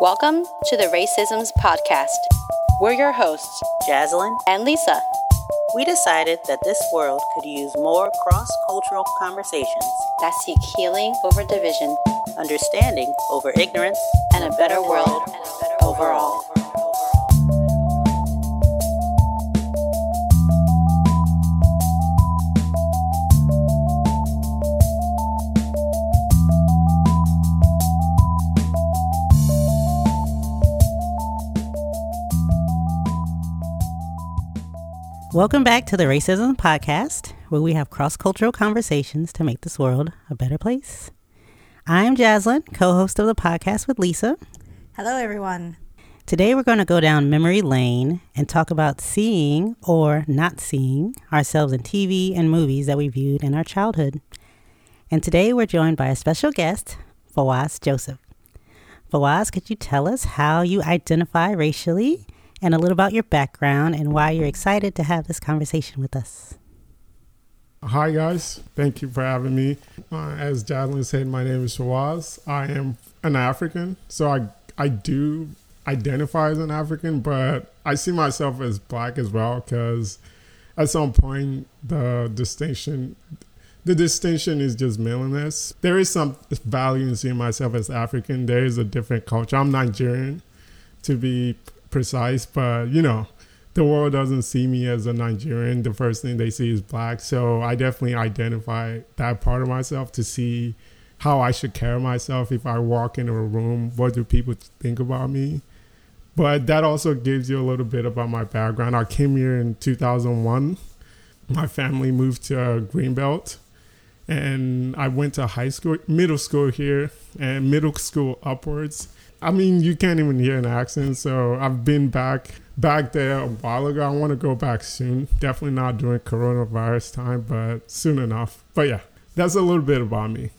Welcome to the Racisms Podcast. We're your hosts, Jaslyn and Lisa. We decided that this world could use more cross cultural conversations that seek healing over division, understanding over ignorance, and a better world overall. Welcome back to the Racism Podcast, where we have cross cultural conversations to make this world a better place. I'm Jaslyn, co host of the podcast with Lisa. Hello, everyone. Today, we're going to go down memory lane and talk about seeing or not seeing ourselves in TV and movies that we viewed in our childhood. And today, we're joined by a special guest, Fawaz Joseph. Fawaz, could you tell us how you identify racially and a little about your background and why you're excited to have this conversation with us. Hi, guys. Thank you for having me. Uh, as Jaslyn said, my name is Fawaz. I am an African, so I, I do identify as an African, but I see myself as black as well because at some point the distinction the distinction is just melaniness. There is some value in seeing myself as African. There is a different culture. I'm Nigerian, to be precise, but you know, the world doesn't see me as a Nigerian. The first thing they see is black. So I definitely identify that part of myself to see how I should carry myself if I walk into a room. What do people think about me? But that also gives you a little bit about my background. I came here in 2001. My family moved to Greenbelt and I went to high school, middle school here, and middle school upwards. I mean, you can't even hear an accent. So I've been back back there a while ago. I want to go back soon. Definitely not during coronavirus time, but soon enough. But yeah, that's a little bit about me.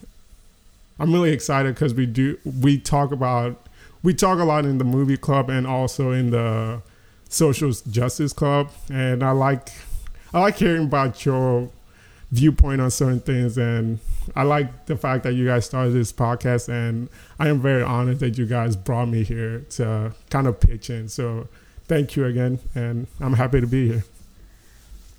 I'm really excited because we do we talk about we talk a lot in the movie club and also in the social justice club, and I like I like hearing about your viewpoint on certain things and I like the fact that you guys started this podcast and I am very honored that you guys brought me here to kind of pitch in. So thank you again and I'm happy to be here.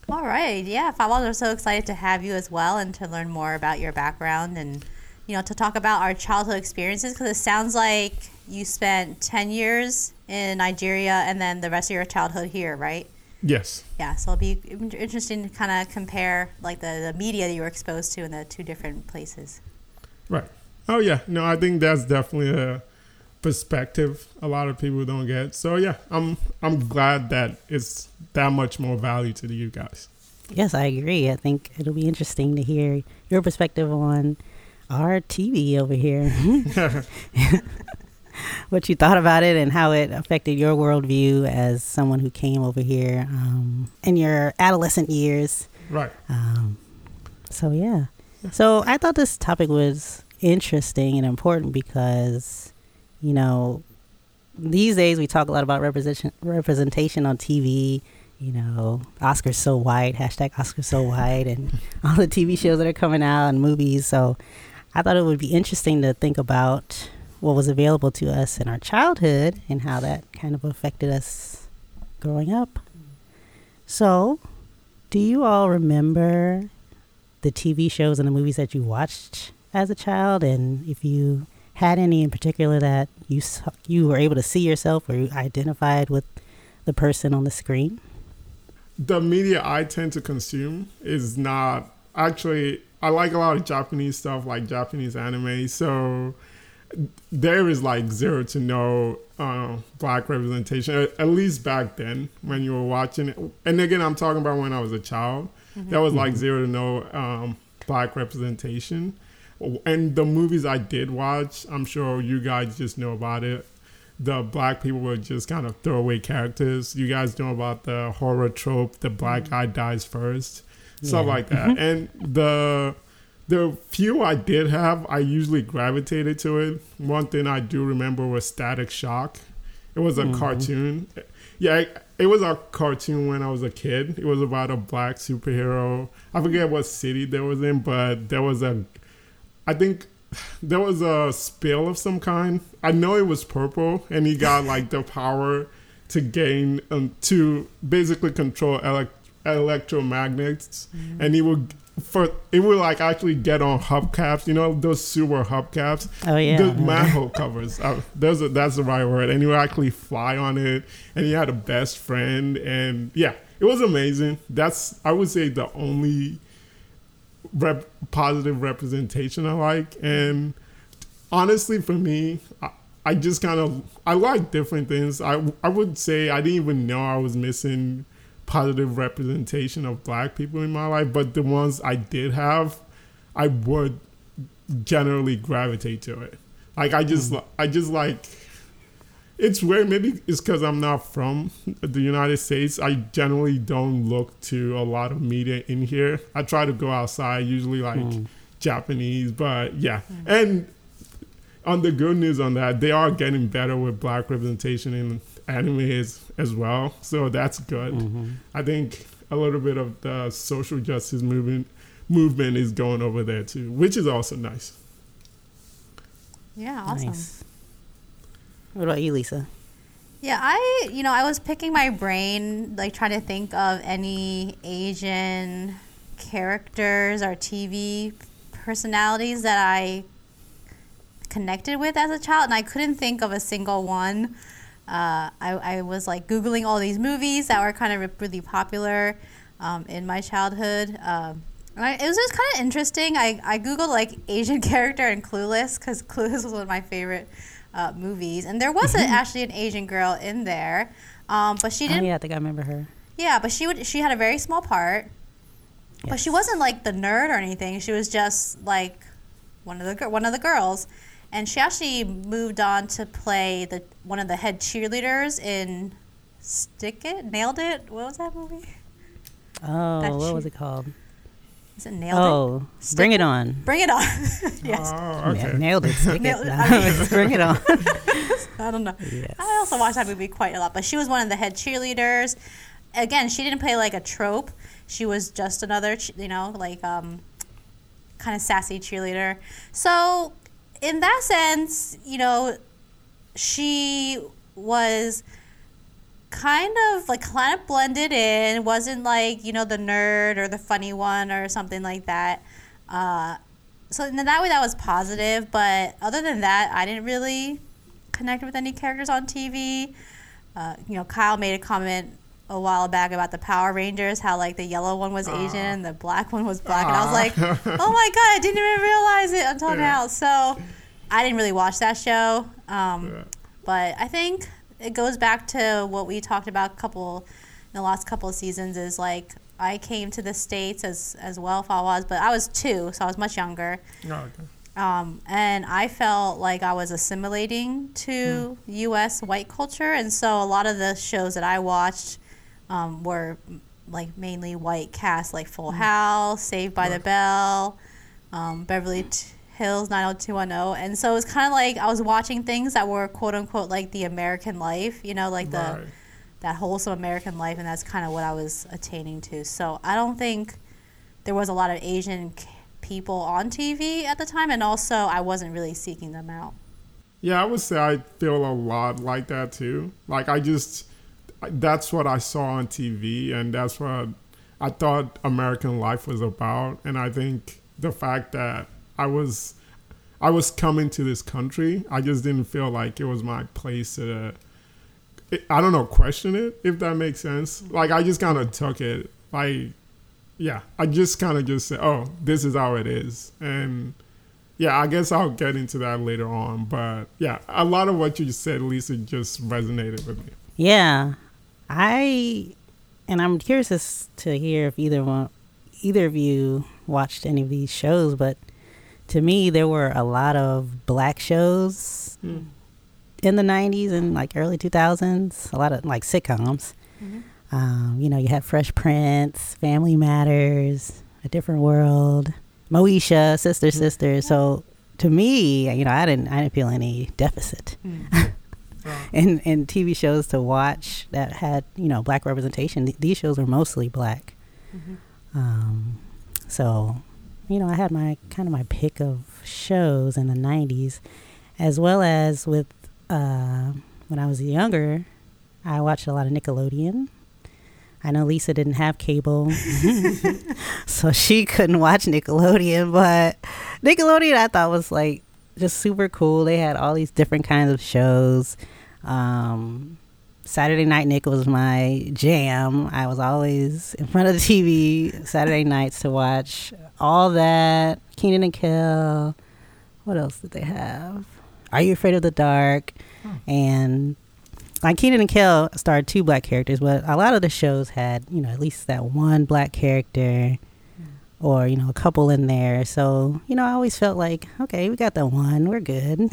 All right. Yeah, Fawaz, we're so excited to have you as well and to learn more about your background and you know to talk about our childhood experiences because it sounds like you spent 10 years in Nigeria and then the rest of your childhood here, right? Yes. Yeah, so it'll be interesting to kind of compare like the, the media that you were exposed to in the two different places. Right. Oh yeah. No, I think that's definitely a perspective a lot of people don't get. So yeah, I'm I'm glad that it's that much more value to you guys. Yes, I agree. I think it'll be interesting to hear your perspective on our TV over here. what you thought about it and how it affected your worldview as someone who came over here um, in your adolescent years. Right. Um, so yeah. So I thought this topic was interesting and important because, you know, these days we talk a lot about representation representation on TV. You know, Oscars so white, hashtag Oscars so white, and all the TV shows that are coming out and movies. So I thought it would be interesting to think about what was available to us in our childhood and how that kind of affected us growing up. So, do you all remember the TV shows and the movies that you watched as a child and if you had any in particular that you you were able to see yourself or you identified with the person on the screen? The media I tend to consume is not actually I like a lot of Japanese stuff like Japanese anime. So there is like zero to no uh, black representation, at, least back then when you were watching it. And again, I'm talking about when I was a child. Mm-hmm. There was like zero to no um, black representation. And the movies I did watch, I'm sure you guys just know about it. The black people were just kind of throwaway characters. You guys know about the horror trope, the black mm-hmm. guy dies first, yeah. stuff like that. Mm-hmm. And the the few I did have, I usually gravitated to it. One thing I do remember was Static Shock. It was a mm-hmm. cartoon. Yeah, it, it, was a cartoon when I was a kid. It was about a black superhero. I forget what city there was in, but there was a. I think there was a spill of some kind. I know it was purple, and he got like the power to gain um, to basically control elect- electromagnets, Mm-hmm. and he would for it would like actually get on hubcaps. You know those sewer hubcaps. Oh, yeah. the manhole covers. Uh, those are, that's the right word. And you actually fly on it, and he had a best friend, and yeah, it was amazing. That's I would say the only rep- positive representation I like. And honestly, for me, I, I just kind of I like different things. I I would say I didn't even know I was missing positive representation of black people in my life, but the ones I did have, I would generally gravitate to it. Like I just hmm. li- I just like it's weird. Maybe it's because I'm not from the United States. I generally don't look to a lot of media in here. I try to go outside, usually like hmm. Japanese, but yeah. Hmm. And on the good news on that, they are getting better with black representation in anime as, as well. So that's good. Mm-hmm. I think a little bit of the social justice movement movement is going over there too, which is also nice. Yeah, awesome. Nice. What about you, Lisa? Yeah, I you know I was picking my brain like trying to think of any Asian characters or TV personalities that I connected with as a child, and I couldn't think of a single one. Uh, I, I was like googling all these movies that were kind of really popular um, in my childhood. Um, and I, it was just kind of interesting. I, I googled like Asian character and Clueless because Clueless was one of my favorite uh, movies, and there was a, actually an Asian girl in there, um, but she Oh, didn't. yeah, I think I remember her. Yeah, but she would. She had a very small part, but she wasn't like the nerd or anything. She was just like one of the one of the girls, and she actually moved on to play the one of the head cheerleaders in Stick It, Nailed It. What was that movie? Oh, That what she- was it called? Is it Nailed It? Oh, Bring It On. Bring it on. yes, Oh, Yeah, okay. nailed it. Stick Nailed it. it. Bring it on. I don't know. yes. I also watched that movie quite a lot, but she was one of the head cheerleaders. Again, she didn't play like a trope. She was just another, you know, like um, kind of sassy cheerleader. So, in that sense, you know, she was kind of like kind of blended in. wasn't like you know the nerd or the funny one or something like that. Uh, so in that way, that was positive. But other than that, I didn't really connect with any characters on TV. Uh, you know, Kyle made a comment a while back about the Power Rangers, how like the yellow one was Asian and the black one was black, and I was like, oh my god, I didn't even realize it until Yeah. now. So I didn't really watch that show. Um, Yeah. but I think it goes back to what we talked about a couple in the last couple of seasons is like I came to the states as as well if I was, but I was two, so I was much younger. Oh, okay. Um, and I felt like I was assimilating to U.S. white culture, and so a lot of the shows that I watched um, were like mainly white cast, like Full House, Saved by the Bell, um, Beverly T- Hills 90210, and so it was kind of like I was watching things that were quote unquote like the American life, you know, like the Right. that wholesome American life, and that's kind of what I was attaining to. So I don't think there was a lot of Asian people on TV at the time, and also I wasn't really seeking them out. Yeah, I would say I feel a lot like that too. Like I just that's what I saw on TV and that's what I thought American life was about and I think the fact that I was I was coming to this country, I just didn't feel like it was my place to I don't know, question it if that makes sense. Like I just kind of took it like yeah, I just kind of just said, "Oh, this is how it is." And yeah, I guess I'll get into that later on. But yeah, a lot of what you said, Lisa, just resonated with me. Yeah, I and I'm curious as to hear if either one, either of you watched any of these shows. But to me, there were a lot of black shows Mm. in the '90s and like early 2000s. A lot of like sitcoms. Um, you know, you had Fresh Prince, Family Matters, A Different World, Moesha, Sister Sister. So to me, you know, I didn't I didn't feel any deficit in in TV shows to watch that had you know black representation. Th- These shows were mostly black. Um, so you know, I had my kind of my pick of shows in the '90s, as well as with uh, when I was younger, I watched a lot of Nickelodeon. I know Lisa didn't have cable, so she couldn't watch Nickelodeon, but Nickelodeon I thought was like just super cool. They had all these different kinds of shows. Um, Saturday Night Nick was my jam. I was always in front of the TV Saturday nights to watch all that. Keenan and Kel. What else did they have? Are You Afraid of the Dark? And like Keenan and Kel starred two black characters, but a lot of the shows had, you know, at least that one black character or, you know, a couple in there. So, you know, I always felt like, okay, we got the one, we're good.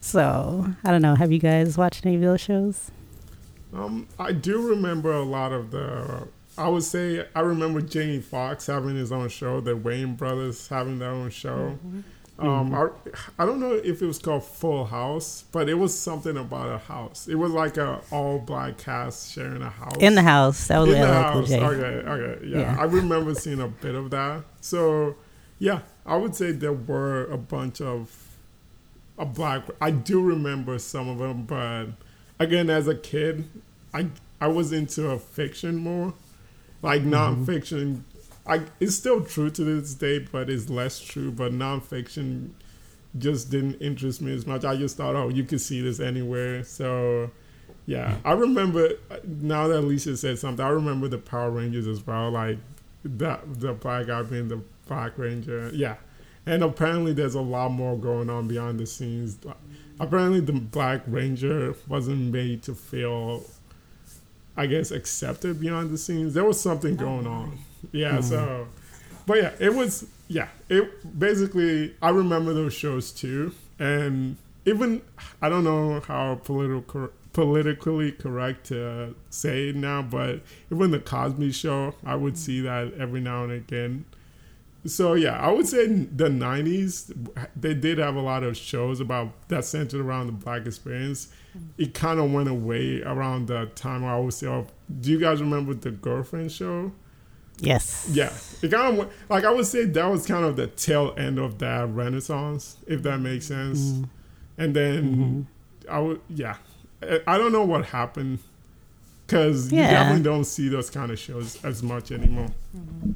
so, I don't know. Have you guys watched any of those shows? Um, I do remember a lot of the. I would say I remember Jamie Foxx having his own show, the Wayans brothers having their own show. Um, I, I don't know if it was called Full House, but it was something about a house. It was like a all black cast sharing a house. In the house. That was In the Cool house. Okay, okay, yeah. Yeah. I remember seeing a bit of that. So, yeah, I would say there were a bunch of a black. I do remember some of them, but again, as a kid, I I was into a fiction more, like nonfiction. I it's still true to this day, but it's less true. But nonfiction just didn't interest me as much. I just thought, oh, you could see this anywhere. So, yeah, I remember now that Alicia said something. I remember the Power Rangers as well, like that the black guy being the Black Ranger. Yeah, and apparently there's a lot more going on behind the scenes. Apparently, the Black Ranger wasn't made to feel, I guess, accepted behind the scenes. There was something oh, going on. Yeah, so, mm-hmm. but yeah, it was yeah. It basically I remember those shows too, and even I don't know how political politically correct to say it now, but even the Cosby Show, I would mm-hmm. see that every now and again. So yeah, I would say the '90s they did have a lot of shows about that centered around the black experience. Mm-hmm. It kind of went away around the time I would say, oh, "Do you guys remember the Girlfriend Show?" Yes. Yeah, it kind of like I would say that was kind of the tail end of that renaissance, if that makes sense. Mm-hmm. And then mm-hmm. I would, yeah, I- I don't know what happened because you definitely don't see those kind of shows as much anymore. Mm-hmm.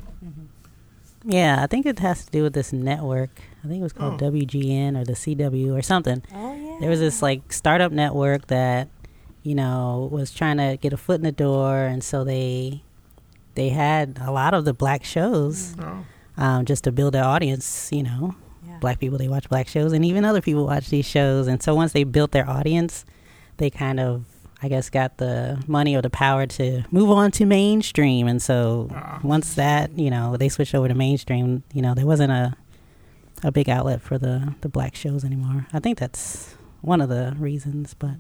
Yeah, I think it has to do with this network. I think it was called Oh. WGN or the CW or something. Oh yeah. There was this like startup network that, you know, was trying to get a foot in the door, and so they they had a lot of the black shows Oh, um, just to build their audience. You know, Yeah. black people they watch black shows, and even other people watch these shows. And so once they built their audience, they kind of, I guess, got the money or the power to move on to mainstream. And so Ah. once that, you know, they switched over to mainstream, you know, there wasn't a a big outlet for the the black shows anymore. I think that's one of the reasons, but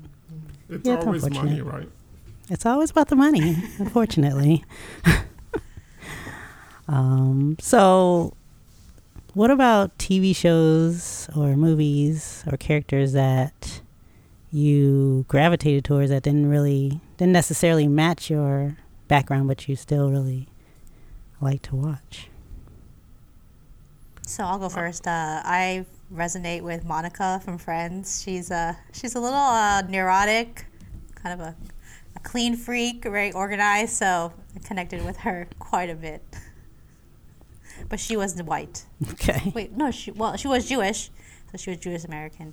it's Yeah, it's always money, unfortunate. right? It's always about the money, unfortunately. um, so, what about TV shows or movies or characters that you gravitated towards that didn't really, didn't necessarily match your background, but you still really like to watch? So I'll go first. Uh, I resonate with Monica from Friends. She's a she's a little uh, neurotic, kind of a, a clean freak, very organized. So I connected with her quite a bit. But she wasn't white. Okay. Wait, no, she well she was Jewish, so she was Jewish American.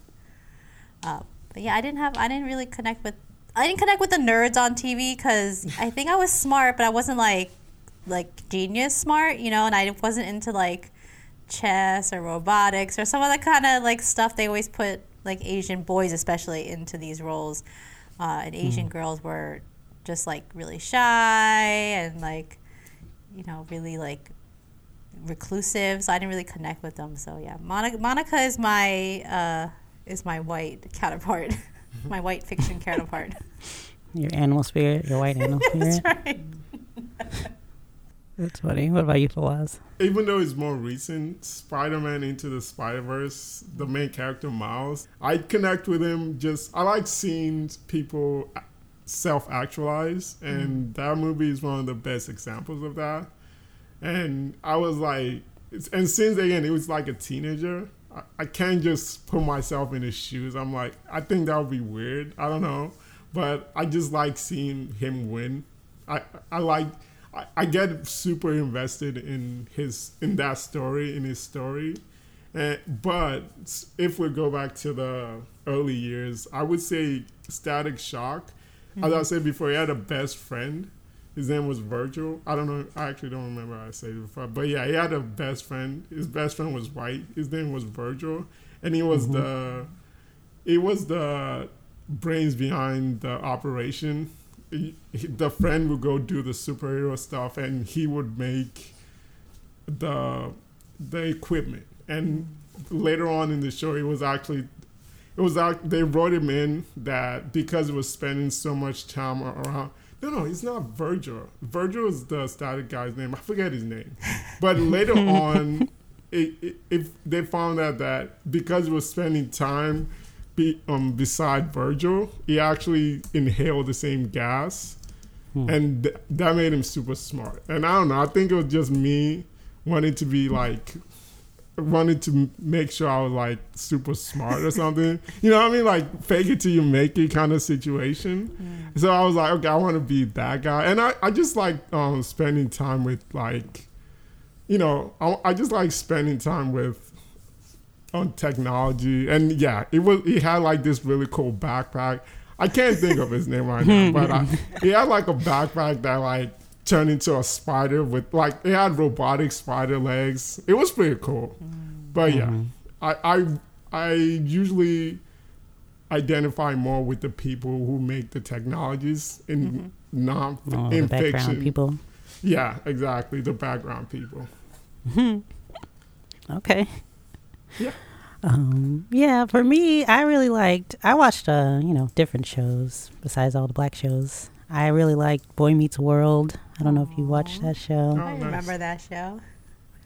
Uh, but yeah, I didn't have I didn't really connect with I didn't connect with the nerds on TV because I think I was smart, but I wasn't like like genius smart, you know, and I wasn't into like chess or robotics or some of the kind of like stuff they always put like Asian boys especially into these roles, uh, and Asian girls were just like really shy and like you know really like reclusive, so I didn't really connect with them. So yeah, Monica, Monica is my uh, is my white counterpart, my white fiction counterpart. Your animal spirit, your white animal spirit. That's right. That's funny. What about you, Fawaz? Even though it's more recent, Spider-Man Into the Spider-Verse, the main character Miles, I connect with him. Just I like seeing people self-actualize, mm-hmm. and that movie is one of the best examples of that. and I was like, and since again it was like a teenager, I, I can't just put myself in his shoes. I'm like, I think that would be weird. I don't know, but I just like seeing him win. I I like. I, I get super invested in his in that story in his story, and, but if we go back to the early years, I would say Static Shock. As I mm-hmm. said before, he had a best friend. His name was Virgil. I don't know. I actually don't remember how I said it before. But yeah, he had a best friend. His best friend was white. His name was Virgil, and he was mm-hmm. the he was the brains behind the operation. He- he- the friend would go do the superhero stuff, and he would make the the equipment. And later on in the show, it was actually it was they wrote him in that because he was spending so much time around. No, no, he's not Virgil. Virgil is the static guy's name. I forget his name. But later on, it, it, if they found out that because he was spending time be, um, beside Virgil, he actually inhaled the same gas, and th- that made him super smart. And I don't know. I think it was just me wanting to be like wanted to make sure I was like super smart or something. You know what I mean? Like fake it till you make it kind of situation. So I was like, okay, I want to be that guy. And I, I just like um, spending time with like, you know, I, I just like spending time with on technology. And yeah, it was he had like this really cool backpack. I can't think of his name right now, but I, he had like a backpack that like turned into a spider with like it had robotic spider legs. It was pretty cool. Mm. But yeah, mm-hmm. I I I usually identify more with the people who make the technologies in mm-hmm. non Oh, in the background fiction. people. Yeah, exactly. The background people. Okay. Yeah. Um, yeah, for me, I really liked. I watched, uh, you know, different shows besides all the black shows. I really liked Boy Meets World. I don't know if you watched that show. Oh, I nice. remember that show.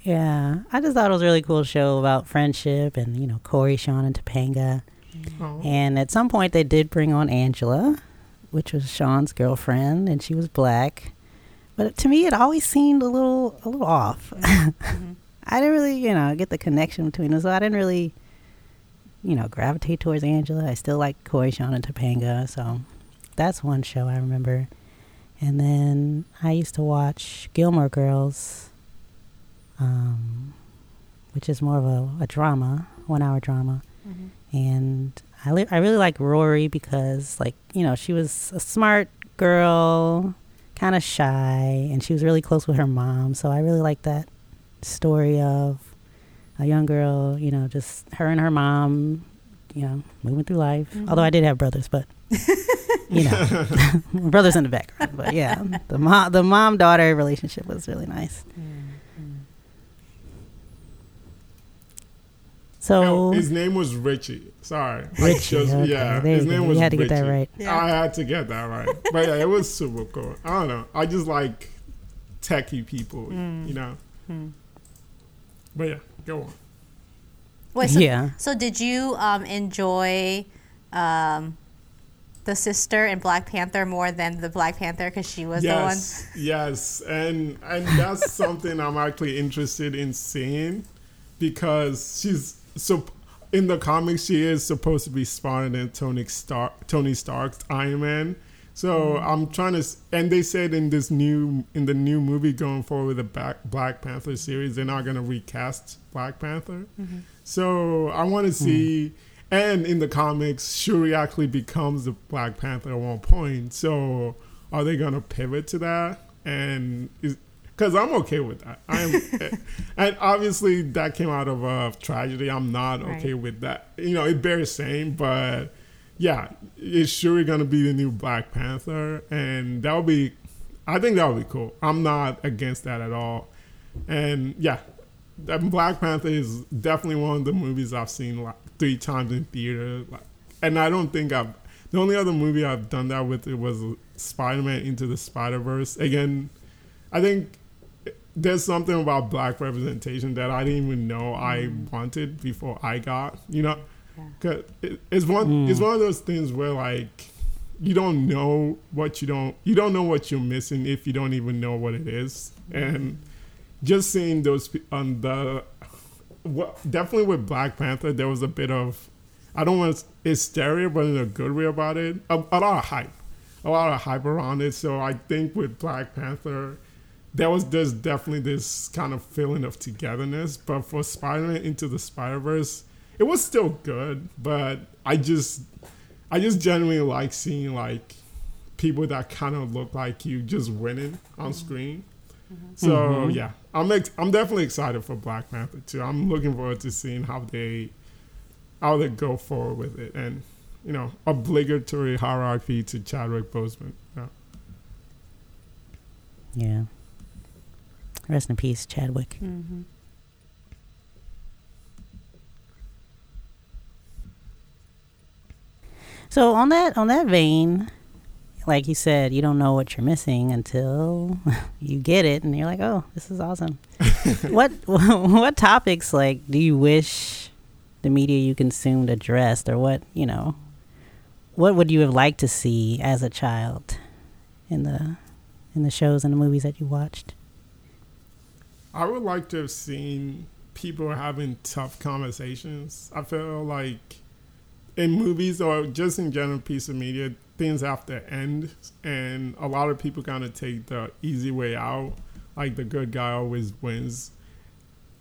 Yeah, I just thought it was a really cool show about friendship and you know Corey, Sean, and Topanga. Oh. And at some point, they did bring on Angela, which was Sean's girlfriend, and she was black. But to me, it always seemed a little a little off. I didn't really, you know, get the connection between them, so I didn't really, you know, gravitate towards Angela. I still like Corey, Sean, and Topanga, so that's one show I remember. And then I used to watch Gilmore Girls, um, which is more of a, a drama, one hour drama. And I, li- I really like Rory because, like, you know, she was a smart girl, kind of shy, and she was really close with her mom. So I really like that story of a young girl, you know, just her and her mom, you know, moving through life. Although I did have brothers, but you know, brothers in the background. But yeah, the mom, the mom daughter relationship was really nice. So No, his name was Richie. Sorry. Richie, just- okay, yeah, there his you name go. was You had to Richie. get that right. Yeah. I had to get that right. But yeah, it was super cool. I don't know. I just like techie people, Mm. you know. Hmm. But yeah, go on. Wait, so, Yeah. So did you um, enjoy um, the sister in Black Panther more than the Black Panther because she was yes, the one? yes, and and that's something I'm actually interested in seeing because she's so in the comics she is supposed to be smarter than Tony Stark, Tony Stark's Iron Man. So mm-hmm. I'm trying to, and they said in this new in the new movie going forward with the Black, Black Panther series, they're not gonna recast Black Panther. Mm-hmm. So I want to hmm. see, and in the comics, Shuri actually becomes the Black Panther at one point. So are they gonna pivot to that? And because I'm okay with that, I'm, eh, and obviously that came out of a tragedy. I'm not okay Right. with that. You know, it bears saying, but yeah, is Shuri gonna be the new Black Panther? And that would be, I think that would be cool. I'm not against that at all. And yeah, that Black Panther is definitely one of the movies I've seen like three times in theater. Like, and I don't think I've the only other movie I've done that with it was Spider Man Into the Spider Verse. Again, I think there's something about black representation that I didn't even know I mm. wanted before I got. You know, 'Cause it, it's one it's mm. one of those things where like you don't know what you don't you don't know what you're missing if you don't even know what it is and just seeing those pe- on the well, definitely with Black Panther, there was a bit of I don't want to hysteria, but in a good way about it. A, a lot of hype, a lot of hype around it. So I think with Black Panther, there was there's definitely this kind of feeling of togetherness. But for Spider-Man into the Spider-Verse, it was still good. But I just I just genuinely like seeing like people that kind of look like you just winning on mm-hmm. screen. Mm-hmm. So mm-hmm. yeah, I'm ex- I'm definitely excited for Black Panther too. I'm looking forward to seeing how they how they go forward with it, and you know, obligatory RIP to Chadwick Boseman. Yeah. Yeah. Rest in peace, Chadwick. Mm-hmm. So on that on that vein, like you said, you don't know what you're missing until you get it, and you're like, "Oh, this is awesome." what what topics like do you wish the media you consumed addressed, or what you know? What would you have liked to see as a child in the in the shows and the movies that you watched? I would like to have seen people having tough conversations. I feel like in movies or just in general piece of media, things have to end, and a lot of people kind of take the easy way out, like the good guy always wins.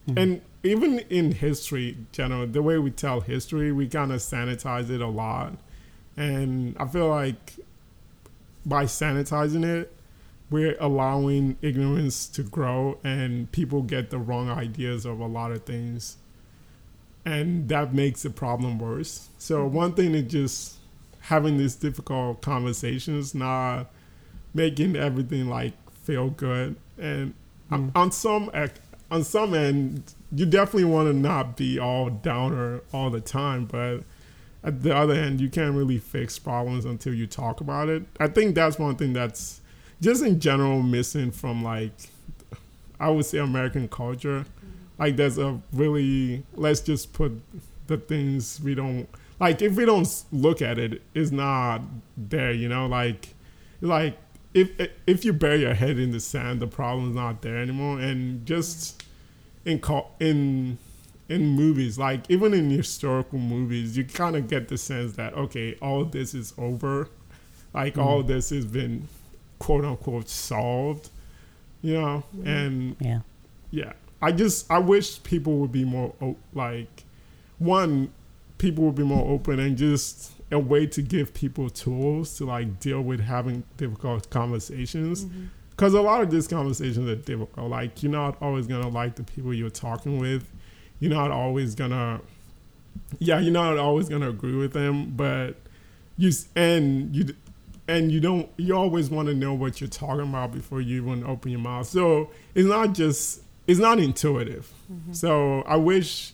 Mm-hmm. And even in history, general, the way we tell history, we kind of sanitize it a lot, and I feel like by sanitizing it, we're allowing ignorance to grow and people get the wrong ideas of a lot of things and that makes the problem worse. So mm-hmm. one thing is just having these difficult conversations not making everything like feel good. And mm-hmm. on- on some on some end you definitely want to not be all downer all the time but at the other end you can't really fix problems until you talk about it. I think that's one thing that's just in general missing from like I would say American culture. Like there's a really let's just put the things we don't like if we don't look at it, it's not there. You know, like like if if you bury your head in the sand, the problem's not there anymore. And just in in in movies, like even in historical movies, you kind of get the sense that okay, all this is over. Like all mm. this has been quote unquote solved, you know, mm. and Yeah. yeah, I just I wish people would be more like one people would be more open and just a way to give people tools to like deal with having difficult conversations. Mm-hmm. Because a lot of these conversations are difficult. Like you're not always gonna like the people you're talking with. You're not always gonna yeah you're not always gonna agree with them but you and you and you don't you always want to know what you're talking about before you even open your mouth. So it's not just it's not intuitive. Mm-hmm. So i wish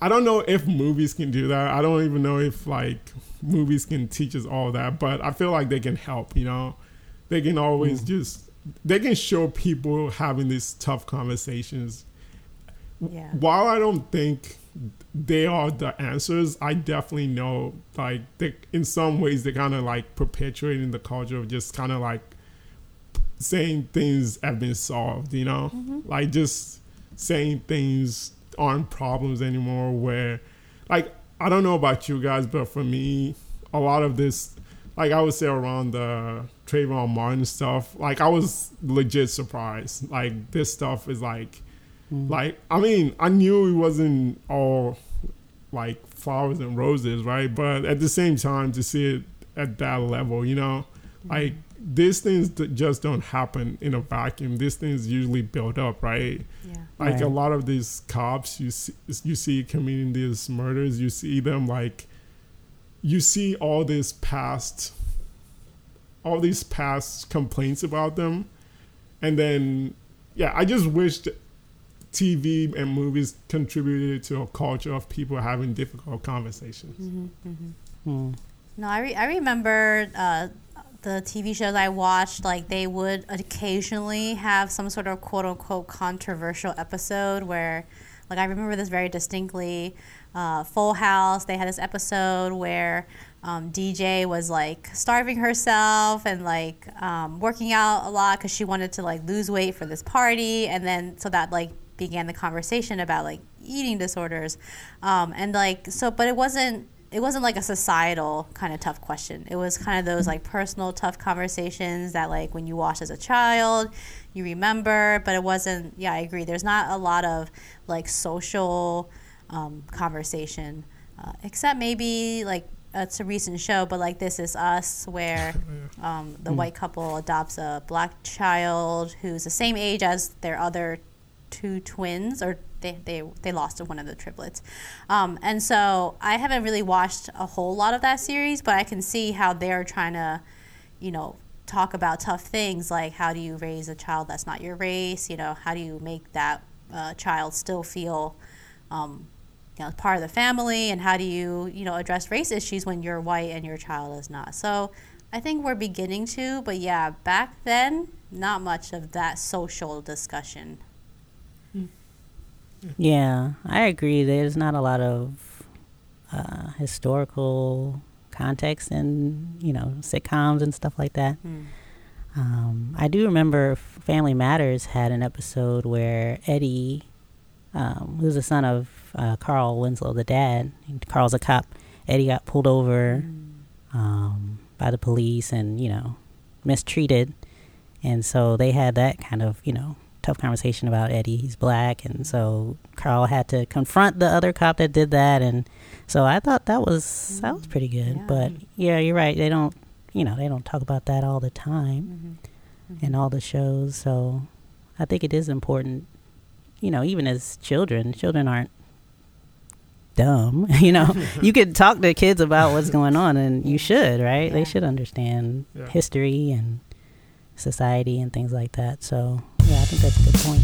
i don't know if movies can do that. I don't even know if like movies can teach us all that but i feel like they can help you know? They can always mm. just they can show people having these tough conversations. Yeah. while I don't think they are the answers, I definitely know like they, in some ways they're kind of like perpetuating the culture of just kind of like saying things have been solved, you know, mm-hmm. like just saying things aren't problems anymore. Where, like, I don't know about you guys, but for me, a lot of this, like I would say around the Trayvon Martin stuff, like I was legit surprised. Like this stuff is like mm. like, I mean, I knew it wasn't all like flowers and roses, right? But at the same time, to see it at that level, you know, like these things that just don't happen in a vacuum. These things usually build up, right? Yeah. Like a lot of these cops, you see, you see committing these murders. You see them like, you see all this past, all these past complaints about them, and then yeah, I just wished TV and movies contributed to a culture of people having difficult conversations. Hmm. No, I, re- I remember uh, the TV shows I watched, like they would occasionally have some sort of quote unquote controversial episode where, like, I remember this very distinctly. Uh, Full House, they had this episode where um, DJ was like starving herself and like um, working out a lot because she wanted to like lose weight for this party, and then so that like began the conversation about like eating disorders, um, and like so, but it wasn't it wasn't like a societal kind of tough question. It was kind of those like personal tough conversations that like when you watch as a child, you remember, but it wasn't. Yeah, I agree. There's not a lot of like social um, conversation, uh, except maybe like it's a recent show, but like This Is Us, where um, the white couple adopts a black child who's the same age as their other two twins, or they, they, they lost one of the triplets. Um, and so I haven't really watched a whole lot of that series, but I can see how they're trying to, you know, talk about tough things like how do you raise a child that's not your race? You know, how do you make that uh, child still feel um, you know, part of the family and how do you, you know, address race issues when you're white and your child is not. So I think we're beginning to, but yeah, back then, not much of that social discussion. Yeah, I agree. There's not a lot of uh, historical context in, you know, sitcoms and stuff like that. Mm. Um, I do remember Family Matters had an episode where Eddie, um, who's the son of uh, Carl Winslow, the dad. Carl's a cop. Eddie got pulled over um, by the police and you know mistreated, and so they had that kind of you know tough conversation about Eddie. He's black, and so Carl had to confront the other cop that did that, and so I thought that was that was pretty good. Yeah. But yeah, you're right. They don't you know they don't talk about that all the time mm-hmm. Mm-hmm. in all the shows. So I think it is important. You know, even as children, children aren't dumb. you know, you could talk to kids about what's going on, and you should, right? They should understand Yeah. history and society and things like that. So, yeah, I think that's a good point.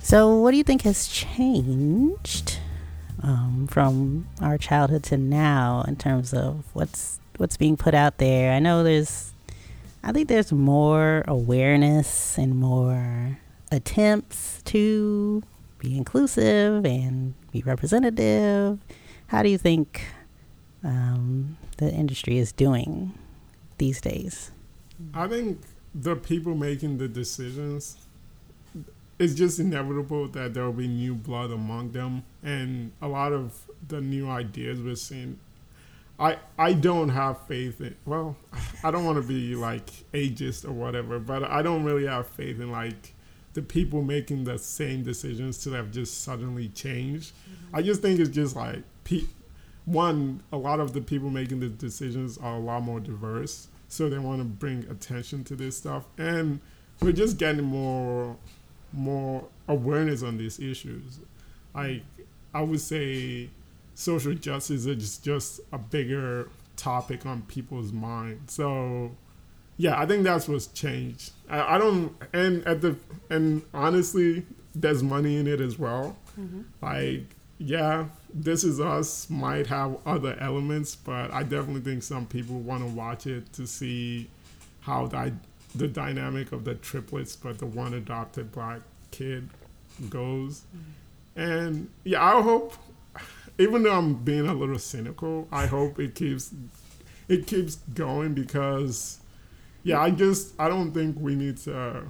So, what do you think has changed um, from our childhood to now in terms of what's what's being put out there? I know there's, I think there's more awareness and more attempts to be inclusive and be representative. How do you think um, the industry is doing these days? I think the people making the decisions, it's just inevitable that there will be new blood among them, and a lot of the new ideas we're seeing. I I don't have faith in. Well, I don't want to be like ageist or whatever, but I don't really have faith in like the people making the same decisions to have just suddenly changed. Mm-hmm. I just think it's just like pe- one. A lot of the people making the decisions are a lot more diverse, so they want to bring attention to this stuff, and we're just getting more more awareness on these issues. Like I would say, social justice is just a bigger topic on people's minds. So yeah, I think that's what's changed. I, I don't, and at the, and honestly, there's money in it as well. Mm-hmm. Like, yeah, this is us might have other elements, but I definitely think some people want to watch it to see how the, the dynamic of the triplets, but the one adopted black kid goes. Mm-hmm. And yeah, I hope, even though I'm being a little cynical, I hope it keeps it keeps going because yeah, I just I don't think we need to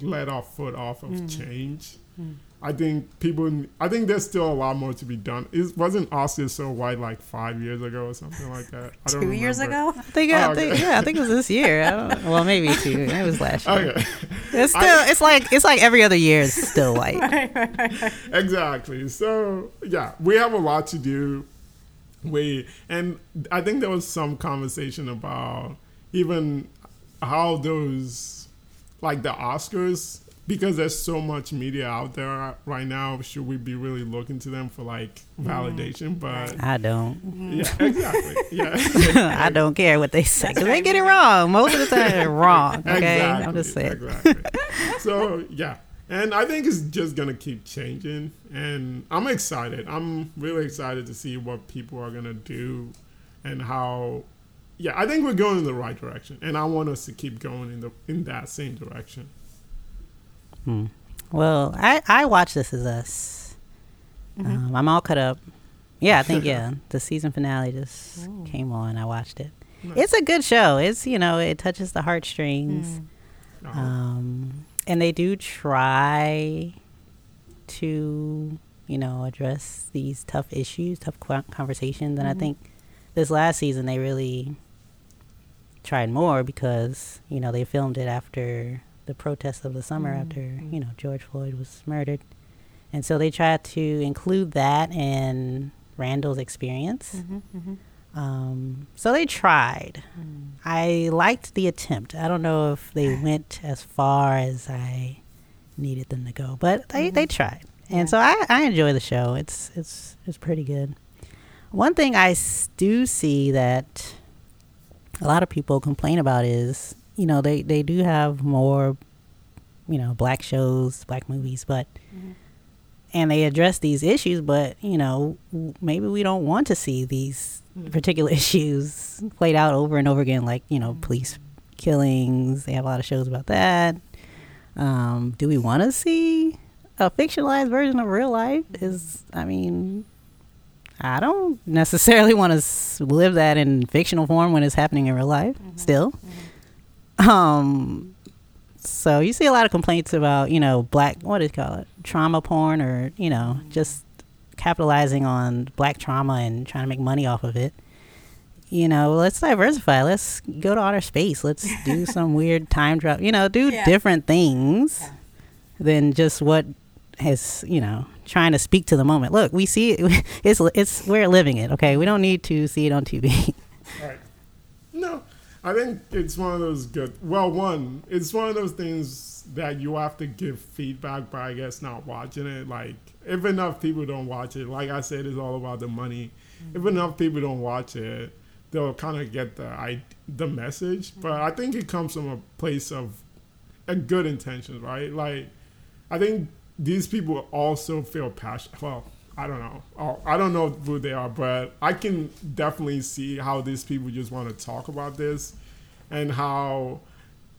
let our foot off of mm. change. Mm. I think people. I think there's still a lot more to be done. It wasn't Oscar so white like five years ago or something like that. I don't Two years ago? I think, Oh, I think okay. yeah, I think it was this year. I don't, well, maybe two. It was last year. Okay, It's still, it's like, it's like every other year is still white. exactly. So yeah, we have a lot to do. We and I think there was some conversation about even how those like the Oscars because there's so much media out there right now, should we be really looking to them for like mm-hmm. validation? But I don't. yeah, mm-hmm. exactly. Yeah, I don't care what they say 'cause they get it wrong most of the time. They're wrong. Okay, I'm just saying. Exactly. so yeah, and I think it's just gonna keep changing, and I'm excited. I'm really excited to see what people are gonna do, and how. Yeah, I think we're going in the right direction, and I want us to keep going in the in that same direction. Hmm. Well, I I watched This Is Us. Um, I'm all cut up. Yeah, I think yeah. the season finale just came on. I watched it. Nice. It's a good show. It's you know it touches the heartstrings. Uh, Um, and they do try to, you know, address these tough issues, tough qu- conversations. And I think this last season they really tried more because, you know, they filmed it after the protests of the summer mm-hmm. after, mm-hmm. you know, George Floyd was murdered. And so they tried to include that in Randall's experience. Mm-hmm. Um, so they tried. Mm. I liked the attempt. I don't know if they went as far as I needed them to go, but they, they tried. And so I, I enjoy the show. It's it's it's pretty good. One thing I do see that a lot of people complain about is, you know, they, they do have more, you know, black shows, black movies, but mm-hmm. and they address these issues, but you know, w- maybe we don't want to see these mm-hmm. particular issues played out over and over again, like you know, mm-hmm. police killings. They have a lot of shows about that. Um, do we want to see a fictionalized version of real life? Is I mean, I don't necessarily want to live that in fictional form when it's happening in real life. Still, um, so you see a lot of complaints about you know black what do you call it trauma porn or you know just capitalizing on black trauma and trying to make money off of it. You know, let's diversify. Let's go to outer space. Let's do some weird time travel. You know, do Yeah. different things than just what has you know trying to speak to the moment. Look, we see it. It's it's we're living it. Okay, we don't need to see it on TV. Right. No, I think it's one of those good. Well, one, it's one of those things that you have to give feedback by, I guess, not watching it. Like, if enough people don't watch it, like I said, it's all about the money. If mm-hmm. enough people don't watch it, they'll kind of get the I, the message. But I think it comes from a place of a good intentions, right? Like, I think these people also feel passion. Well, I don't know. Oh, I don't know who they are, but I can definitely see how these people just want to talk about this, and how,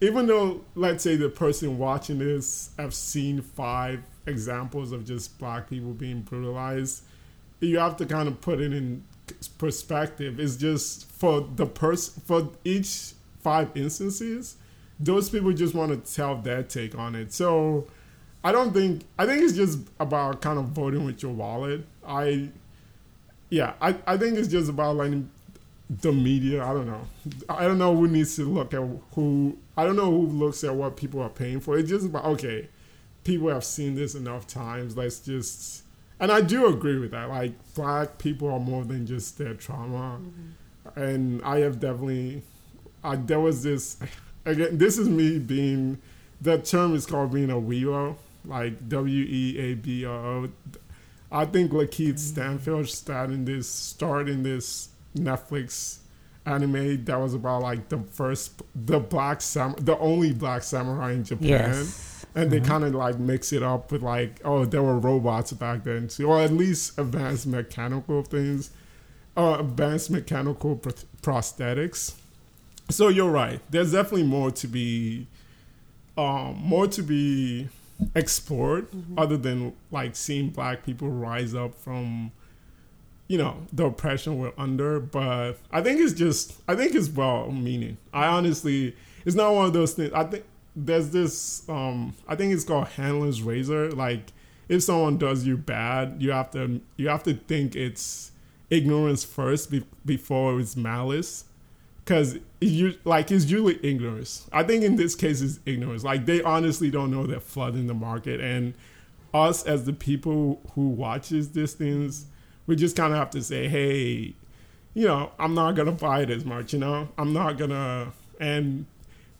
even though let's say the person watching this have seen five examples of just black people being brutalized, you have to kind of put it in perspective. It's just for the person for each five instances, those people just want to tell their take on it. So I don't think I think it's just about kind of voting with your wallet. I yeah, I, I think it's just about letting the media, I don't know. I don't know who needs to look at who I don't know who looks at what people are paying for. It's just about okay, people have seen this enough times. Let's just and I do agree with that. Like black people are more than just their trauma. Mm-hmm. And I have definitely I there was this again this is me being the term is called being a weeaboo, like W E A B O O. I think LaKeith Stanfield starting this starting this Netflix anime that was about like the first the black sam the only black samurai in Japan. Yes. And they kind of like mix it up with like, oh, there were robots back then too, or at least advanced mechanical things, or advanced mechanical pr- prosthetics. So you're right. There's definitely more to be, um, more to be explored, other than like seeing black people rise up from, you know, the oppression we're under. But I think it's just, I think it's well meaning. I honestly, it's not one of those things. I think there's this, um, I think it's called Hanlon's razor. Like if someone does you bad, you have to, you have to think it's ignorance first be- before it's malice because you like it's usually ignorance. I think in this case it's ignorance. Like they honestly don't know they're flooding the market, and us as the people who watches these things, we just kind of have to say, hey, you know, I'm not gonna buy it as much. You know, I'm not gonna. And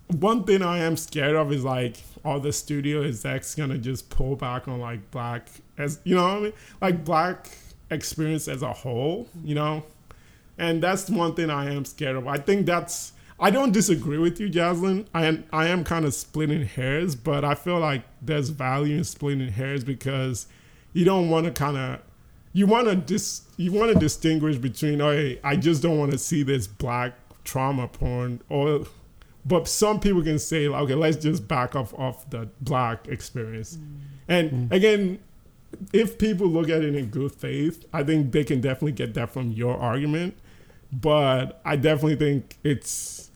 one thing I am scared of is like all the studio execs gonna just pull back on like black as you know I mean like black experience as a whole you know and that's one thing I am scared of. I think that's I don't disagree with you Jaslyn. I am I am kind of splitting hairs but I feel like there's value in splitting hairs because you don't want to kind of you want to dis you want to distinguish between oh hey, I just don't want to see this black trauma porn or but some people can say like, okay let's just back off off the black experience. Mm. And mm. again if people look at it in good faith i think they can definitely get that from your argument but i definitely think it's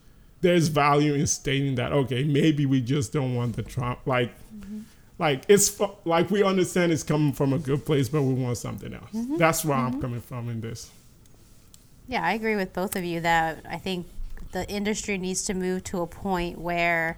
there's value in stating that okay maybe we just don't want the Trump like mm-hmm. like it's like we understand it's coming from a good place but we want something else. Mm-hmm. That's where i'm mm-hmm. coming from in this. Yeah, I agree with both of you that I think the industry needs to move to a point where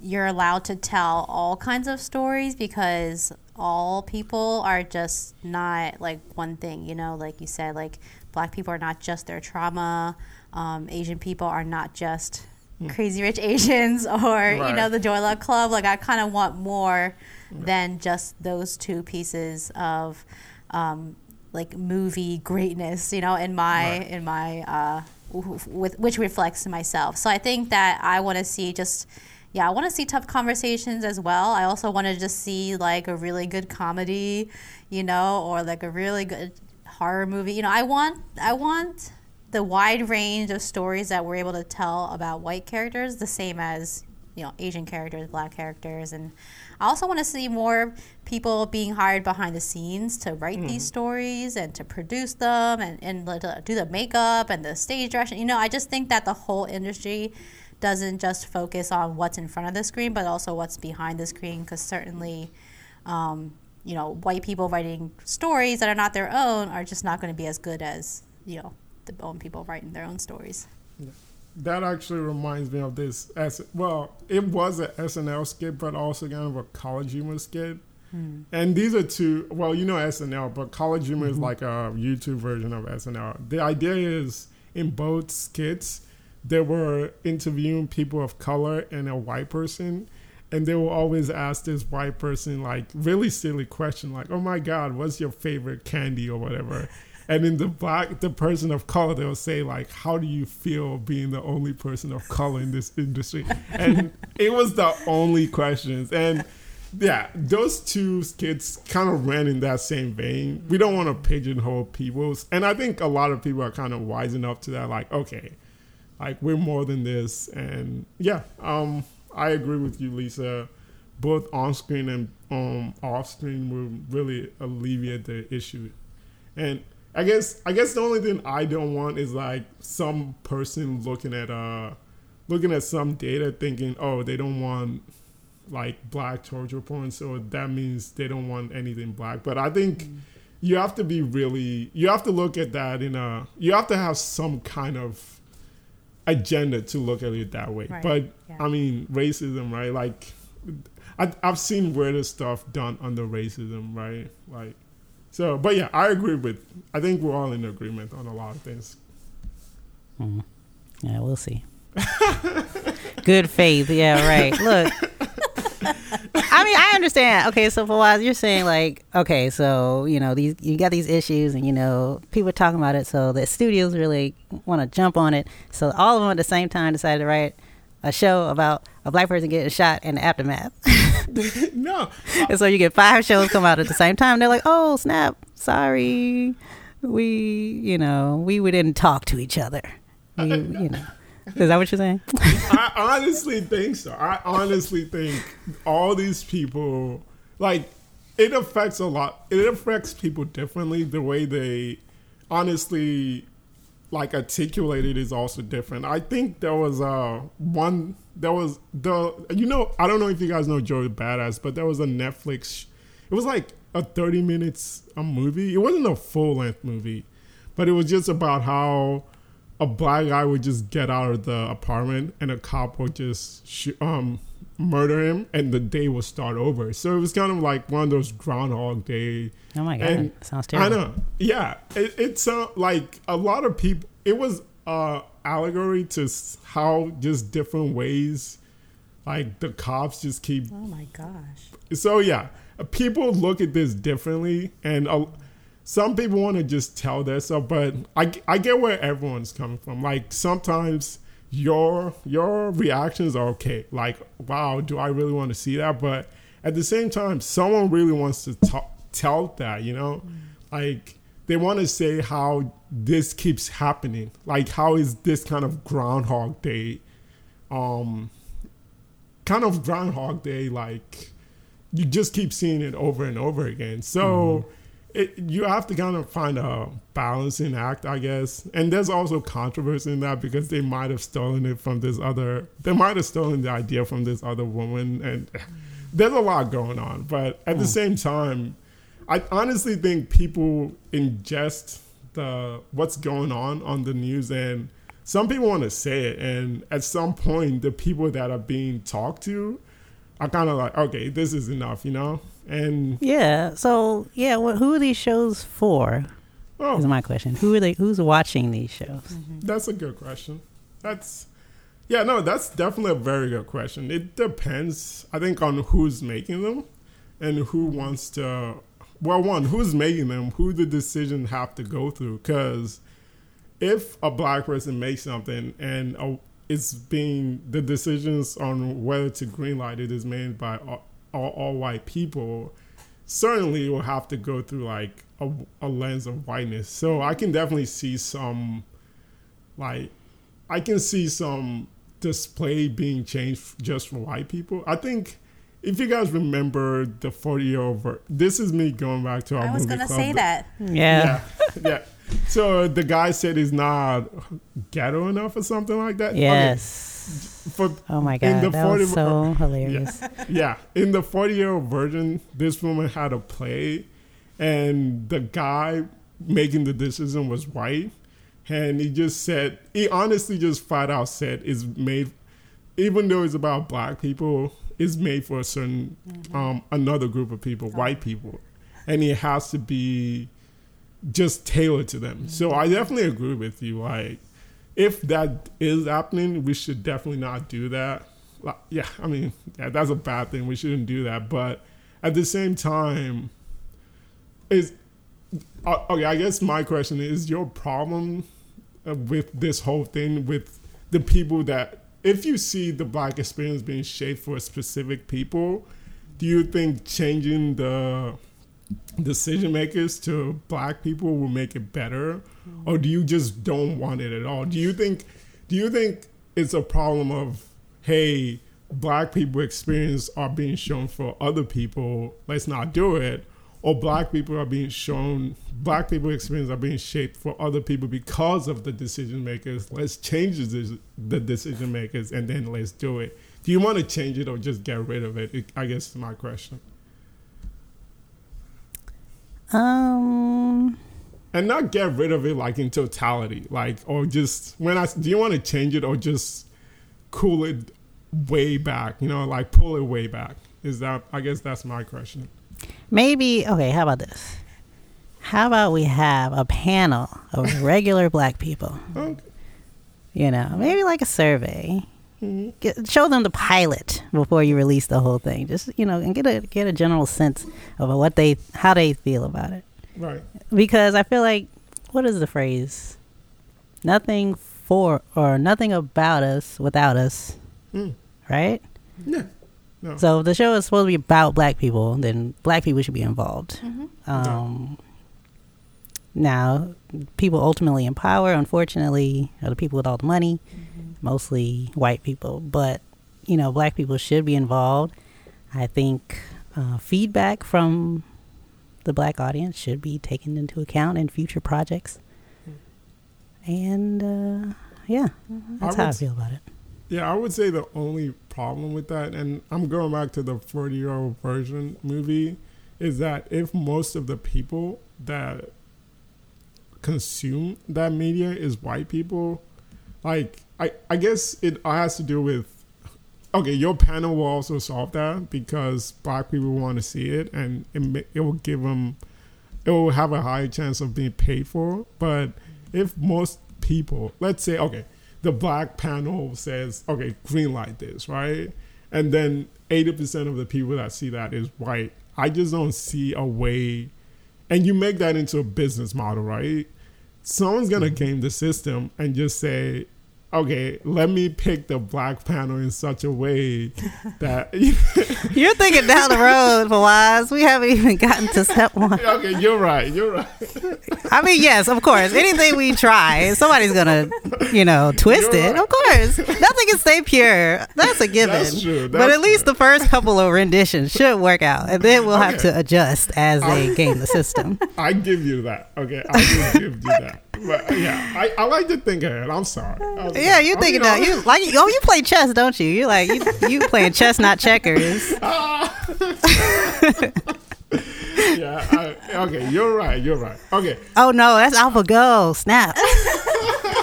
you're allowed to tell all kinds of stories because all people are just not like one thing, you know, like you said, like black people are not just their trauma, um, Asian people are not just crazy rich Asians or, you know, the Joy Luck Club. Like, I kind of want more than just those two pieces of. Um, like movie greatness, you know, in my Right. in my uh, with which reflects myself. So I think that I want to see just yeah, I want to see tough conversations as well. I also want to just see like a really good comedy, you know, or like a really good horror movie. You know, I want I want the wide range of stories that we're able to tell about white characters the same as you know Asian characters, black characters, and I also want to see more people being hired behind the scenes to write these stories and to produce them and, and to do the makeup and the stage direction. You know, I just think that the whole industry doesn't just focus on what's in front of the screen, but also what's behind the screen. Because certainly, um, you know, white people writing stories that are not their own are just not going to be as good as you know the own people writing their own stories. that actually reminds me of this as well it was an snl skit but also kind of a college humor skit. Hmm. And these are two well you know snl but college humor is mm-hmm. like a youtube version of snl the idea is in both skits they were interviewing people of color and a white person and they will always ask this white person like really silly question like oh my god what's your favorite candy or whatever? And in the black the person of color they'll say like how do you feel being the only person of color in this industry? And it was the only questions. And yeah those two skits kind of ran in that same vein. We don't want to pigeonhole people. And i think a lot of people are kind of wise enough to that like okay like we're more than this. And yeah um i agree with you lisa. Both on screen and um off screen will really alleviate the issue. And i guess i guess the only thing i don't want is like some person looking at uh looking at some data thinking oh they don't want like black torture porn so that means they don't want anything black. But i think you have to be really you have to look at that in a you have to have some kind of agenda to look at it that way Right, but yeah. i mean racism right like I, i've seen weirder stuff done under racism right like so but yeah i agree with i think we're all in agreement on a lot of things mm-hmm. Yeah, we'll see. Good faith. Yeah, right. Look. I mean, I understand. Okay, so for while you're saying like, okay, so you know these you got these issues, and you know people are talking about it, so the studios really want to jump on it. So all of them at the same time decided to write a show about a black person getting shot in the aftermath. no and so you get five shows come out at the same time. They're like, oh snap, sorry, we you know we, we didn't talk to each other. We, you know, is that what you're saying? I honestly think so. I honestly think all these people, like, it affects a lot. It affects people differently. The way they honestly, like, articulate it is also different. I think there was uh, one, there was the, you know, I don't know if you guys know Joey Badass, but there was a Netflix, it was like a 30 minutes a movie. It wasn't a full length movie, but it was just about how a black guy would just get out of the apartment and a cop would just sh- um murder him and the day would start over. So it was kind of like one of those Groundhog Day. Oh my god, And sounds terrible. I know. Yeah, it, it's uh, like a lot of people. It was uh allegory to how just different ways Like the cops just keep Oh my gosh. so yeah, people look at this differently, and uh, some people want to just tell their stuff. But I, I get where everyone's coming from. Like sometimes your your reactions are okay. Like wow, do I really want to see that? But at the same time, someone really wants to talk, tell that. You know, like they want to say how this keeps happening. Like how is this kind of Groundhog Day? Um, kind of Groundhog Day, like you just keep seeing it over and over again. So it, you have to kind of find a balancing act, I guess. And there's also controversy in that because they might have stolen it from this other, they might have stolen the idea from this other woman. And there's a lot going on. But at the hmm. same time, I honestly think people ingest the what's going on on the news and some people want to say it and at some point the people that are being talked to are kind of like okay this is enough you know and Yeah. So yeah, what, who are these shows for? Oh. Is oh my question. Who are they? Who's watching these shows? Mm-hmm. that's a good question that's yeah no that's definitely a very good question it depends i think on who's making them and who mm-hmm. wants to well one who's making them who the decision have to go through because if a black person makes something and uh, it's being the decisions on whether to greenlight it is made by uh, all, all, all white people certainly will have to go through like a, a lens of whiteness so i can definitely see some like i can see some display being changed just for white people i think if you guys remember the 40 year old ver- this is me going back to our I was movie gonna club, say that. Yeah. yeah, yeah. So the guy said he's not ghetto enough or something like that. Okay, Yes. For Oh my god, that 40 was so hilarious. yeah, in the 40 year old version, this woman had a play, and the guy making the decision was white, and he just said he honestly just flat out said it's made, even though it's about black people, it's made for a certain um, another group of people, white people, and it has to be just tailored to them. So I definitely agree with you. Like, if that is happening, we should definitely not do that. Like, yeah, I mean, yeah, that's a bad thing. We shouldn't do that. But at the same time, is uh, okay. I guess my question is: your problem uh, with this whole thing with the people that, if you see the black experience being shaped for specific people, do you think changing the decision makers to black people will make it better? Or do you just don't want it at all? Do you think do you think it's a problem of hey black people experience are being shown for other people let's not do it or black people are being shown black people experience are being shaped for other people because of the decision makers? Let's change the, decision makers and then let's do it. Do you want to change it or just get rid of it? I guess is my question Um. and not get rid of it like in totality like or just when i do you want to change it or just cool it way back you know like pull it way back is that i guess that's my question Maybe okay. How about this? How about we have a panel of regular black people? okay. You know, maybe like a survey. Get, show them the pilot before you release the whole thing. Just you know, and get a get a general sense of what they how they feel about it. right Because I feel like what is the phrase? Nothing for or nothing about us without us, Mm. right? yeah no So if the show is supposed to be about black people, then black people should be involved. Um, Now, people ultimately in power, unfortunately, are the people with all the money, mostly white people. But you know, black people should be involved. I think uh, feedback from the black audience should be taken into account in future projects. And uh, yeah, that's I how I feel about it. Yeah, I would say the only problem with that, and I'm going back to the 40 year old version movie, is that if most of the people that consume that media is white people, like, I, I guess it has to do with, okay, your panel will also solve that because black people want to see it and it, it will give them, it will have a higher chance of being paid for. But if most people, let's say, okay, the black panel says, okay, green light this, right? and then eighty percent of the people that see that is white. I just don't see a way, and you make that into a business model, right? Someone's gonna mm-hmm. game the system and just say, okay, let me pick the black panel in such a way that You're thinking down the road, Fawaz. We haven't even gotten to step one. okay, you're right, you're right. I mean, yes, of course. Anything we try, somebody's gonna, you know, twist You're it. right. Of course, nothing can stay pure. That's a given. That's true, but that's at least true. the first couple of renditions should work out, and then we'll have to adjust as they game the system. I give you that. Okay, I give you that. But yeah, I, I like to think ahead. I'm sorry. I'm Yeah, you're I oh, thinking mean, that you like oh you play chess, don't you? You like you you playing chess, not checkers. Yeah. I, okay, you're right. You're right. Okay. Oh no, that's AlphaGo. Snap.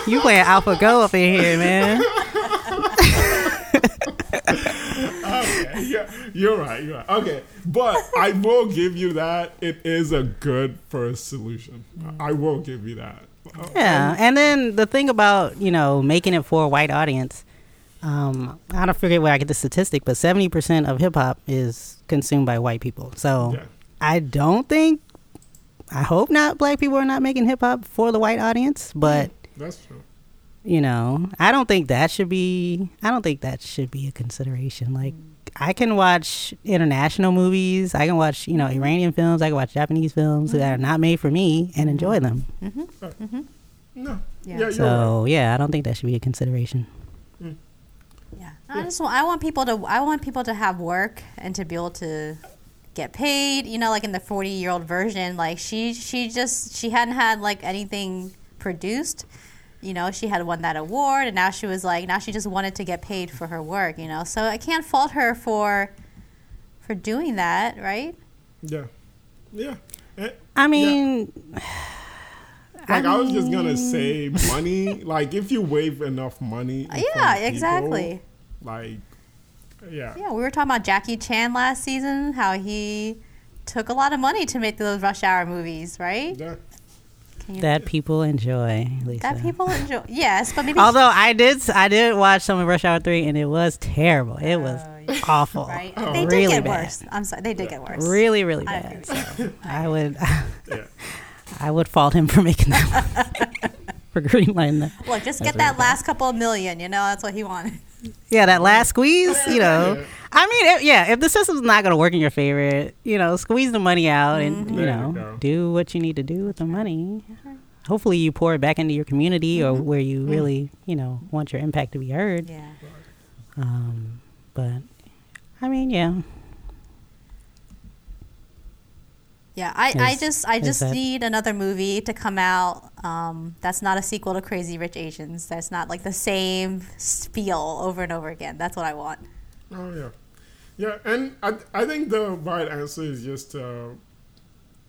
you playing AlphaGo up in here, man. Okay. Yeah, you're right. You're right. Okay, but I will give you that. It is a good first solution. I will give you that. Yeah, and then the thing about you know making it for a white audience, um, I don't forget where I get the statistic, but seventy percent of hip hop is consumed by white people. So Yeah. I don't think, I hope not, black people are not making hip hop for the white audience. But That's true. you know, I don't think that should be. I don't think that should be a consideration. Like. I can watch international movies. I can watch, you know, mm-hmm. Iranian films. I can watch Japanese films that are mm-hmm. not made for me and mm-hmm. enjoy them. No. Yeah. Yeah. you're right. So yeah, I don't think that should be a consideration. Mm. Yeah, I just want, I want people to I want people to have work and to be able to get paid. You know, like in the forty year old version, like she she just she hadn't had like anything produced. You know, she had won that award, and now she was like now she just wanted to get paid for her work. You know, so I can't fault her for for doing that, right? Yeah. Yeah. I mean, Like I, was just gonna say money. Like if you wave enough money. yeah, of people, exactly. Like, yeah. Yeah, we were talking about Jackie Chan last season, how he took a lot of money to make those rush hour movies, right? Yeah. Can that people enjoy. Lisa. that people enjoy. Yes, but maybe Although I did, I did watch some of Rush Hour Three, and it was terrible. It oh, was awful. right? Oh. They did really get bad. worse. I'm sorry, they did get worse. Really, really I bad. agree. So I would, Yeah. I would fault him for making that. one. for greenlighting that. Look, just That's get that really last couple of million. You know, that's what he wanted. Yeah, that last squeeze. You know, I mean, if, yeah. If the system's not going to work in your favor, you know, squeeze the money out and you There you know go. do what you need to do with the money. Hopefully, you pour it back into your community or where you really, you know, want your impact to be heard. Yeah. Um, but I mean, yeah, Yeah, I, I just I just that- need another movie to come out um, that's not a sequel to Crazy Rich Asians. That's not like the same spiel over and over again. That's what I want. Oh yeah, yeah, and I I think the right answer is just uh,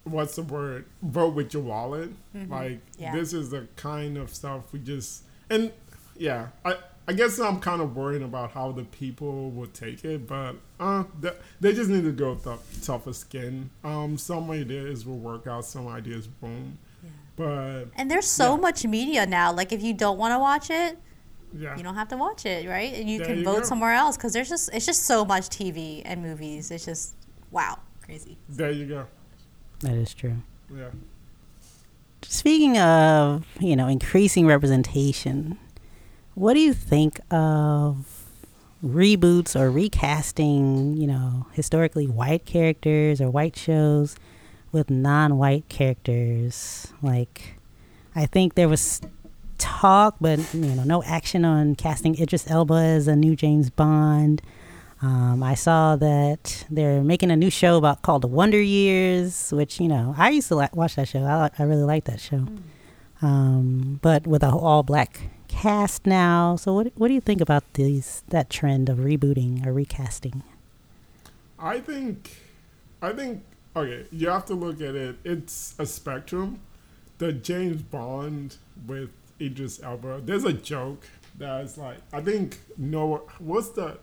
what's the word? Vote with your wallet. Like Mm-hmm. Yeah. this is the kind of stuff we just and yeah, I I guess I'm kind of worried about how the people will take it, but uh, they, they just need to go the tougher skin. Um, some ideas will work out, some ideas won't. But And there's so Yeah. much media now. Like if you don't want to watch it, yeah, you don't have to watch it, right? And you There can you vote go. somewhere else because there's just it's just so much TV and movies. It's just wow, crazy. there you go. that is true. Yeah. Speaking of, you know, increasing representation, what do you think of reboots or recasting, you know, historically white characters or white shows with non-white characters? Like, I think there was talk, but you know, no action on casting Idris Elba as a new James Bond. Um, I saw that they're making a new show about called The Wonder Years, which you know I used to li- watch that show. I I really like that show, um, but with a all black cast now. So what what do you think about these that trend of rebooting or recasting? I think, I think, okay, you have to look at it. It's a spectrum. The James Bond with Idris Elba. There's a joke that's like, I think Noah. What's the,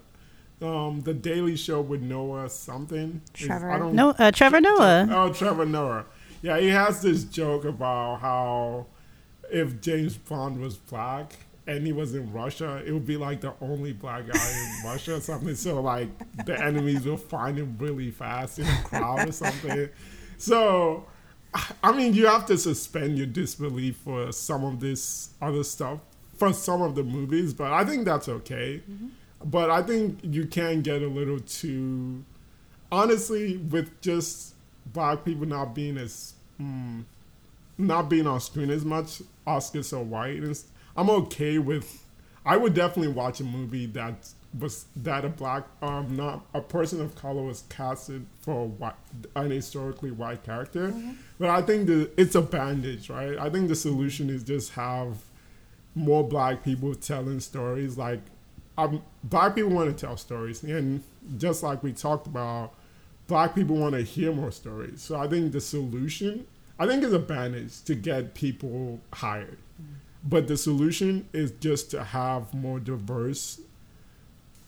um, the Daily Show with Noah something? Trevor. I don't. No, uh, Trevor Noah. Oh, Trevor Noah. Yeah, he has this joke about how if James Bond was black, and he was in Russia, it would be like the only black guy in Russia or something. So like the enemies will find him really fast in a crowd or something. So I mean, you have to suspend your disbelief for some of this other stuff for some of the movies, but I think that's okay. Mm-hmm. But I think you can get a little too, honestly, with just black people not being as, mm, not being on screen as much. Oscars are white, and I'm okay with. I would definitely watch a movie that was that a black um not a person of color was casted for a white, an historically white character. Mm-hmm. but i think the it's a bandage right? I think the solution is just have more black people telling stories. Like um, black people want to tell stories. And just like we talked about black people want to hear more stories. So i think the solution i think is a bandage to get people hired. Mm-hmm. but the solution is just to have more diverse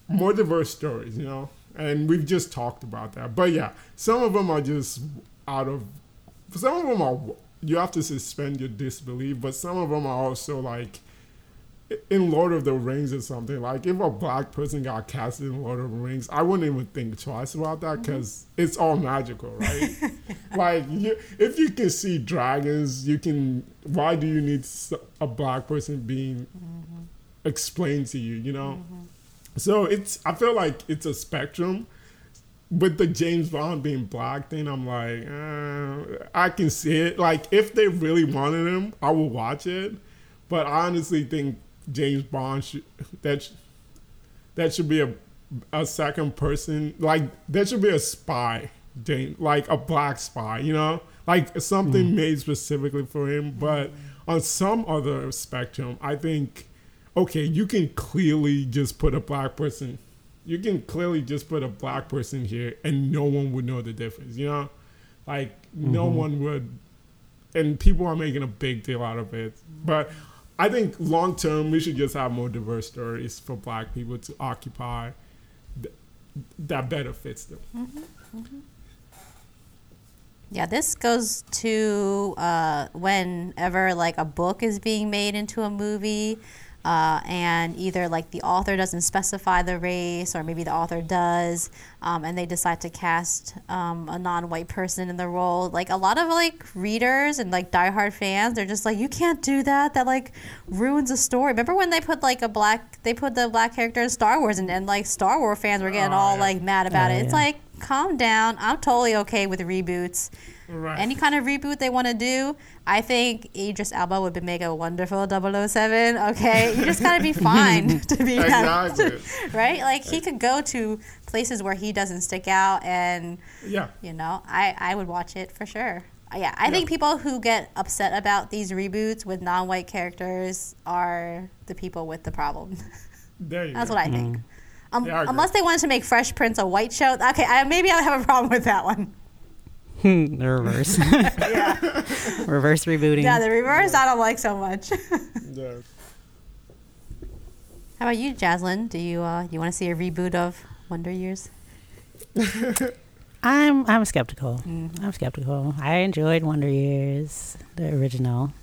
more diverse stories, you know. And we've just talked about that. But yeah, some of them are just out of. Some of them are you have to suspend your disbelief, but some of them are also like in Lord of the Rings or something. Like if a black person got casted in Lord of the Rings, I wouldn't even think twice about that because mm-hmm. it's all magical, right? like you, if you can see dragons, you can. Why do you need a black person being mm-hmm. explained to you? You know. Mm-hmm so it's I feel like it's a spectrum. With the James Bond being black thing, I'm like, uh, I can see it. Like if they really wanted him, I will watch it. But I honestly think James Bond should that that should be a a second person. Like there should be a spy, James, like a black spy. You know, like something mm. made specifically for him. But on some other spectrum, I think okay, you can clearly just put a black person, you can clearly just put a black person here and no one would know the difference, you know? Like, mm-hmm. no one would, and people are making a big deal out of it. But I think long term, we should just have more diverse stories for black people to occupy th- that better fits them. Mm-hmm. Mm-hmm. Yeah, this goes to uh, whenever like a book is being made into a movie uh, and either like the author doesn't specify the race or maybe the author does um, and they decide to cast um, a non-white person in the role. Like a lot of like readers and like diehard fans they're just like you can't do that. That like ruins a story. Remember when they put like a black they put the black character in star wars and, and like star wars fans were getting oh, all yeah. like mad about oh, it? It's yeah. like calm down. I'm totally okay with reboots Right. Any kind of reboot they want to do, I think Idris Elba would make a wonderful 007. Okay, you just gotta be fine to be exactly. right. Like he could go to places where he doesn't stick out, and yeah, you know, I I would watch it for sure. Yeah, I yeah. think people who get upset about these reboots with non-white characters are the people with the problem. There you That's go. what I think. Mm. Um, yeah, I unless they wanted to make Fresh Prince a white show. Okay, I, maybe I have a problem with that one. the reverse. yeah. reverse rebooting. Yeah, the reverse I don't like so much. yeah. How about you, Jaslyn? Do you uh, you want to see a reboot of Wonder Years? I'm I'm skeptical. Mm-hmm. I'm skeptical. I enjoyed Wonder Years, the original.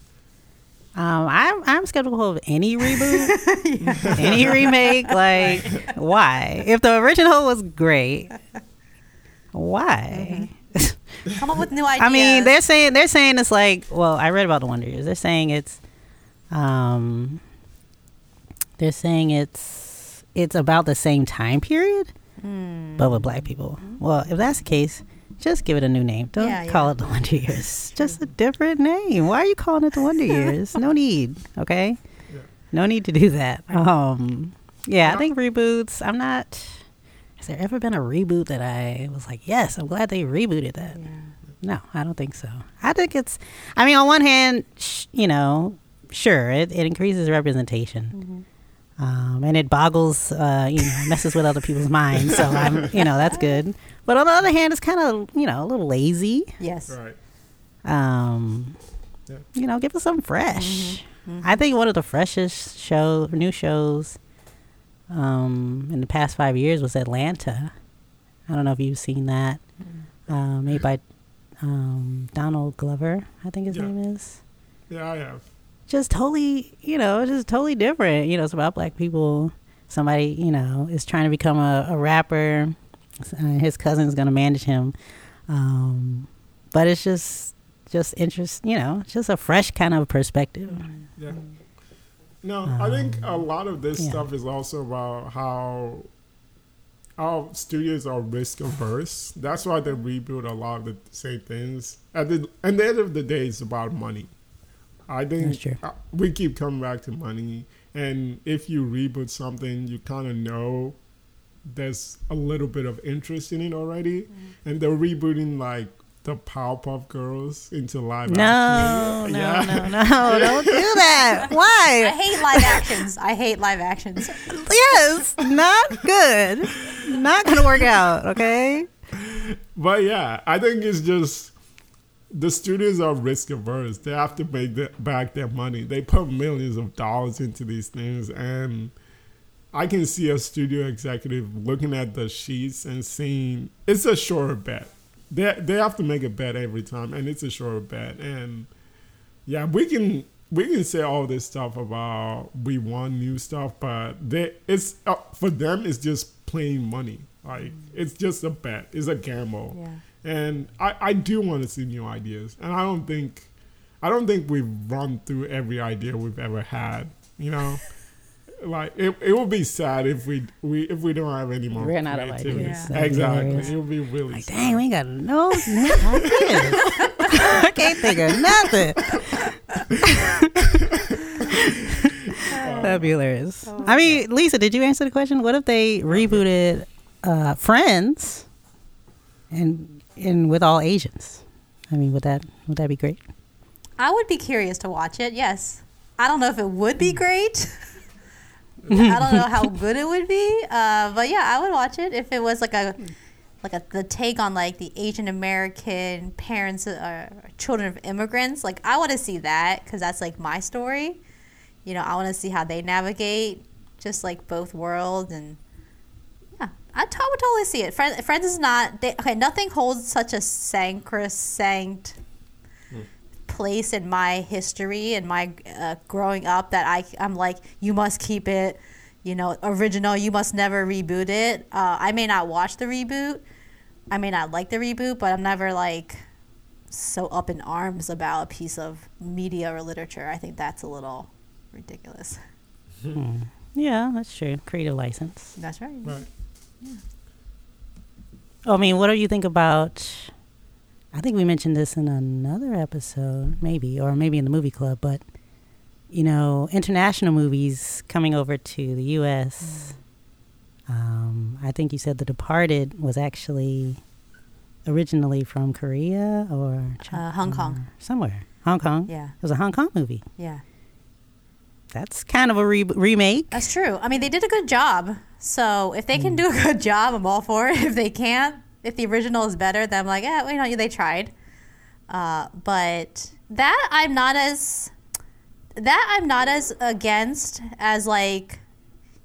Um, I'm I'm skeptical of any reboot, any remake. Like, why? If the original was great, why? Mm-hmm. Come up with new ideas. I mean, they're saying they're saying it's like. Well, I read about the Wonder Years. They're saying it's, um, they're saying it's it's about the same time period, mm. but with black people. Well, if that's the case, just give it a new name. Don't yeah, call yeah. it the Wonder Years. just a different name. Why are you calling it the Wonder Years? no need. Okay. Yeah. No need to do that. Um. Yeah, I think reboots. I'm not. Has there ever been a reboot that I was like, yes, I'm glad they rebooted that? Yeah. No, I don't think so. I think it's, I mean, on one hand, sh- you know, sure, it, it increases representation. Mm-hmm. Um, and it boggles, uh, you know, messes with other people's minds. So I'm, you know, that's good. But on the other hand, it's kind of, you know, a little lazy. Yes. Right. Um, yeah. you know, give us something fresh. Mm-hmm. Mm-hmm. I think one of the freshest show, new shows um, in the past five years was Atlanta. I don't know if you've seen that. Mm-hmm. Uh, made by um, Donald Glover, I think his yeah. name is. Yeah, I have. just totally, you know, just totally different. You know, it's about black people. Somebody, you know, is trying to become a, a rapper. Uh, his cousin's gonna manage him, um, but it's just just interest. You know, just a fresh kind of perspective. Yeah. No, I think a Um, lot of this yeah. stuff is also about how how studios are risk averse. That's why they reboot a lot of the same things. At the at the end of the day, it's about money. I think uh, we keep coming back to money, and if you reboot something, you kind of know there's a little bit of interest in it already, Mm-hmm. and they're rebooting like the Powerpuff Girls into live No, action. no, Yeah. no, no! Don't do that. Why? I hate live actions. I hate live actions. yes, not good. Not gonna work out. Okay. But yeah, I think it's just the studios are risk averse. They have to make the, back their money. They put millions of dollars into these things, and I can see a studio executive looking at the sheets and seeing it's a sure bet. They they have to make a bet every time, and it's a sure bet. And yeah, we can we can say all this stuff about we want new stuff, but they it's uh, for them it's just plain money. Like it's just a bet. It's a gamble. Yeah. And I, I do want to see new ideas. And I don't think I don't think we've run through every idea we've ever had. You know? like it, it would be sad if we, we if we don't have any more Ran out of creativity. ideas. Yeah. Exactly. Hilarious. It would be really Like, sad. dang, we ain't got no new ideas. I can't think of nothing. That'd be hilarious. I mean, Lisa, did you answer the question? What if they rebooted uh, Friends and and with all Asians? I mean, would that would that be great? I would be curious to watch it. Yes. I don't know if it would be great. I don't know how good it would be. Uh, but yeah, I would watch it if it was like a like a the take on like the Asian American parents uh, children of immigrants. Like I want to see that because that's like my story. You know, I want to see how they navigate just like both worlds and yeah, I t- I would totally see it. Friends, Friends is not they, okay. Nothing holds such a sacrosanct place in my history and my uh, growing up that I I'm like you must keep it, you know, original. You must never reboot it. Uh, I may not watch the reboot. I may not like the reboot, but I'm never like so up in arms about a piece of media or literature. I think that's a little ridiculous. Yeah, that's true. Creative license. That's right. Right. Oh, I mean, what do you think about? I think we mentioned this in another episode, maybe, or maybe in the movie club. But you know, international movies coming over to the U.S. Um, I think you said The Departed was actually originally from Korea or Uh, Hong Kong. somewhere. Hong Kong. Yeah. It was a Hong Kong movie. Yeah. That's kind of a re- remake. That's true. I mean, they did a good job. So if they can do a good job, I'm all for it. If they can't, if the original is better, then I'm like, yeah, well, you know, they tried. Uh, but that I'm not as that I'm not as against as like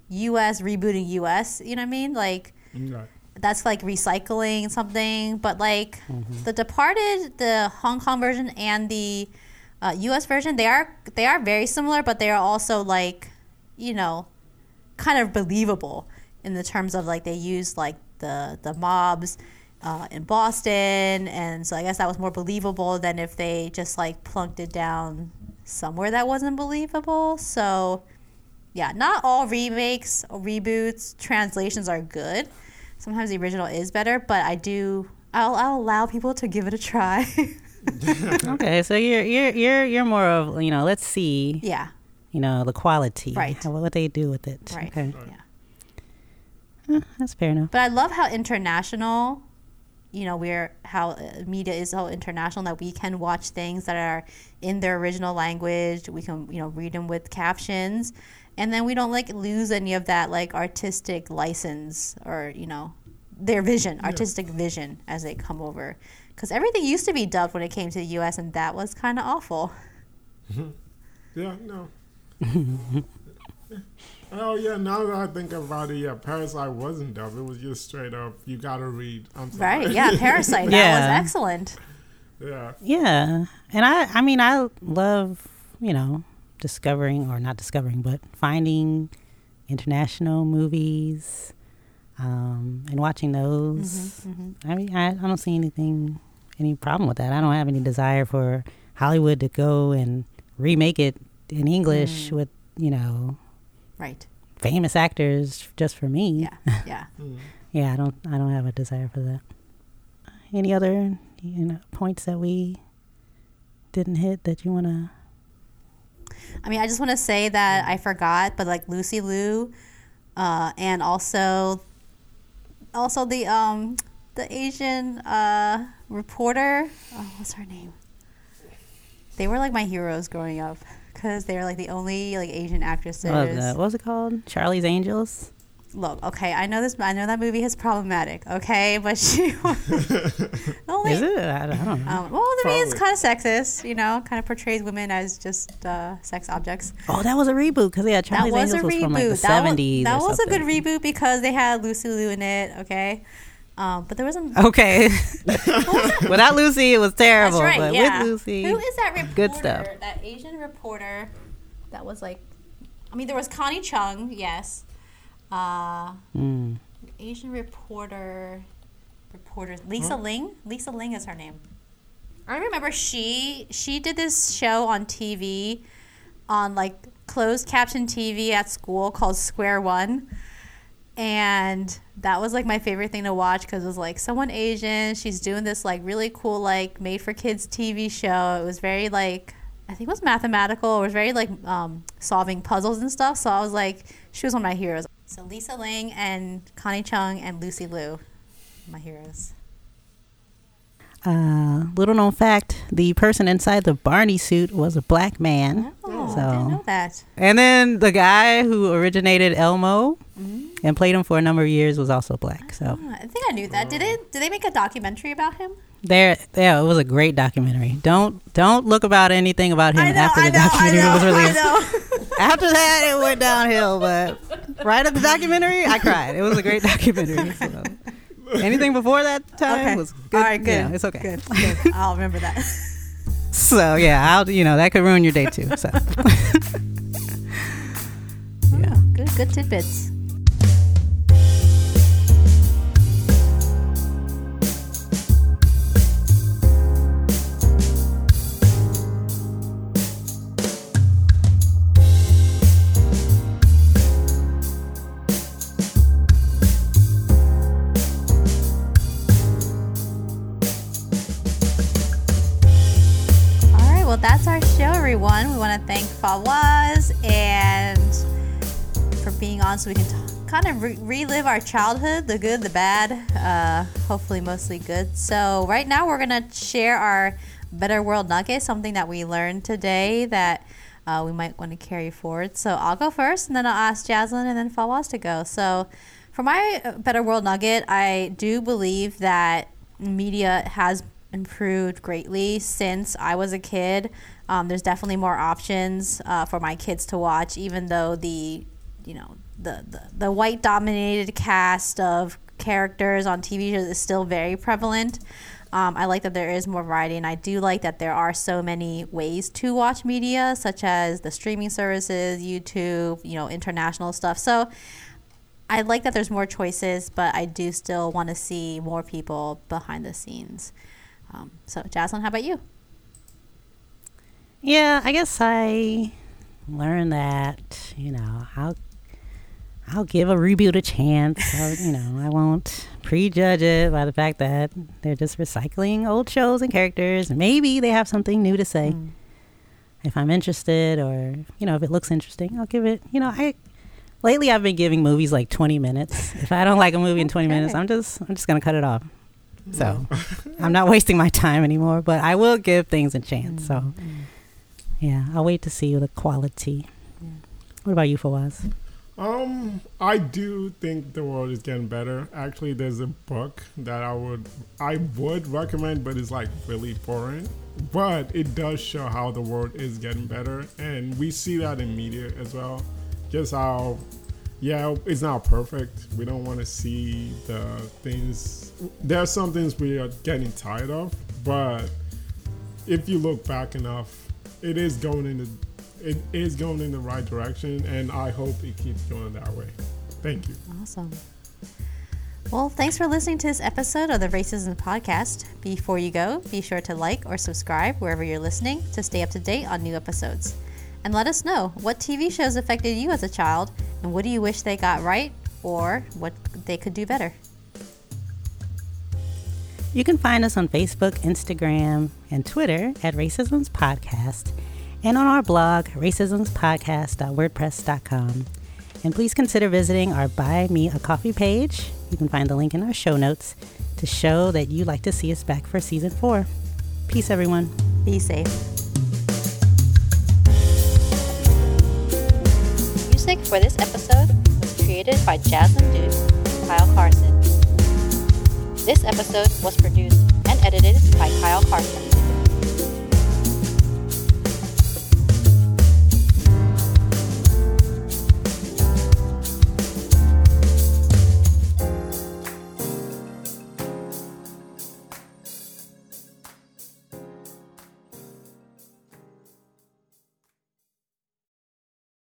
U.S. rebooting U.S. You know what I mean? Like Right. that's like recycling something. But like the Departed, the Hong Kong version and the uh, U.S. version, they are they are very similar, but they are also like you know kind of believable in the terms of like they use like the the mobs uh, in Boston, and so I guess that was more believable than if they just like plunked it down somewhere that wasn't believable. So yeah, not all remakes, reboots, translations are good. Sometimes the original is better, but I do. I'll, I'll allow people to give it a try. okay, so you're you're you're you're more of you know. Let's see. yeah, You know the quality. Right. How, what they do with it. right. Okay. Yeah. Eh, that's fair enough. But I love how international, you know, we're how uh, media is so international that we can watch things that are in their original language. We can, you know, read them with captions, and then we don't like lose any of that like artistic license or you know their vision, artistic vision as they come over. Because everything used to be dubbed when it came to the U.S., and that was kind of awful. Yeah, no. oh yeah, now that I think about it, yeah, Parasite wasn't dubbed. It was just straight up. You gotta read. I'm sorry. Right? Yeah, Parasite. That Yeah. was excellent. yeah. Yeah, and I I mean I love you know discovering, or not discovering, but finding international movies um, and watching those. Mm-hmm, mm-hmm. I mean, I, I don't see anything, any problem with that. I don't have any desire for Hollywood to go and remake it in English mm. with, you know, Right. famous actors just for me. Yeah. Yeah. Yeah, I don't I don't have a desire for that. Any other you know points that we didn't hit that you want to I mean, I just want to say that I forgot, but like Lucy Liu, uh, and also, also the um, the Asian uh, reporter. Oh, what's her name? They were like my heroes growing up because they were like the only like Asian actresses. what, was that? what was it called? Charlie's Angels? Look, okay, I know this. I know that movie is problematic. Okay, but she only. Is it? I, I don't know. Um, well, the movie is kind of sexist, you know, kind of portrays women as just uh, sex objects. oh, that was a reboot because yeah, That Charlie's was Angels a was from like the that seventies. was, that was a good reboot because they had Lucy Liu in it. Okay, um, but there wasn't. Okay, without Lucy, it was terrible. That's right. but yeah. with Lucy, who is that reporter? good stuff. That Asian reporter that was like, I mean, there was Connie Chung. Yes, uh, Mm. Asian reporter. Reporter Lisa Ling. Lisa Ling is her name. I remember she she did this show on TV, on like closed caption TV at school called Square One, and that was like my favorite thing to watch because it was like someone Asian. She's doing this like really cool like made for kids TV show. It was very like I think it was mathematical. It was very like um, solving puzzles and stuff. So I was like, she was one of my heroes. So Lisa Ling and Connie Chung and Lucy Liu, my heroes. Uh, little known fact: the person inside the Barney suit was a black man. Oh, I So- didn't know that. And then the guy who originated Elmo Mm-hmm. and played him for a number of years was also black. So Ah, I think I knew that. Did it? Did they make a documentary about him? there, yeah, it was a great documentary. Don't don't look about anything about him after the documentary was released. After that, it went downhill. But right at the documentary, I cried. It was a great documentary. So. Anything before that time Okay. was good. All right, good. Yeah, it's okay. Good. good. I'll remember that. So yeah, I'll you know that could ruin your day too. So oh, yeah. Good. Good tidbits. Everyone. We want to thank Fawaz and for being on so we can t- kind of re- relive our childhood the good, the bad, uh, hopefully, mostly good. So, right now, we're going to share our Better World Nugget, something that we learned today that uh, we might want to carry forward. So, I'll go first and then I'll ask Jaslyn and then Fawaz to go. So, for my uh, Better World Nugget, I do believe that media has improved greatly since I was a kid. Um, there's definitely more options uh, for my kids to watch, even though the, you know, the, the, the white dominated cast of characters on TV shows is still very prevalent. Um, I like that there is more variety, and I do like that there are so many ways to watch media, such as the streaming services, YouTube, you know, international stuff. So I like that there's more choices, but I do still want to see more people behind the scenes. Um, so, Jaslyn, how about you? Yeah, I guess I learned that, you know, I'll I'll give a reboot a chance. I'll, you know, I won't prejudge it by the fact that they're just recycling old shows and characters. Maybe they have something new to say. Mm. If I'm interested or, you know, if it looks interesting, I'll give it, you know, I lately I've been giving movies like 20 minutes. If I don't like a movie in 20 minutes, I'm just I'm just going to cut it off. So, mm. I'm not wasting my time anymore, but I will give things a chance. So, mm-hmm. Yeah, I'll wait to see the quality. What about you, Fawaz? Um, I do think the world is getting better. Actually, there's a book that I would I would recommend, but it's like really boring. But it does show how the world is getting better, and we see that in media as well. Just how, yeah, it's not perfect. We don't want to see the things. There are some things we are getting tired of, but if you look back enough, it is going in the it is going in the right direction, and I hope it keeps going that way. Thank you. Awesome. Well, thanks for listening to this episode of the Racism Podcast. Before you go, be sure to like or subscribe wherever you're listening to stay up to date on new episodes. And let us know what TV shows affected you as a child and what do you wish they got right or what they could do better. You can find us on Facebook, Instagram, and Twitter at Racism's Podcast and on our blog, racismspodcast.wordpress.com. And please consider visiting our Buy Me a Coffee page. You can find the link in our show notes to show that you'd like to see us back for season four. Peace, everyone. Be safe. Music for this episode was created by Jasmine Duke and Kyle Carson. This episode was produced and edited by Kyle Carson.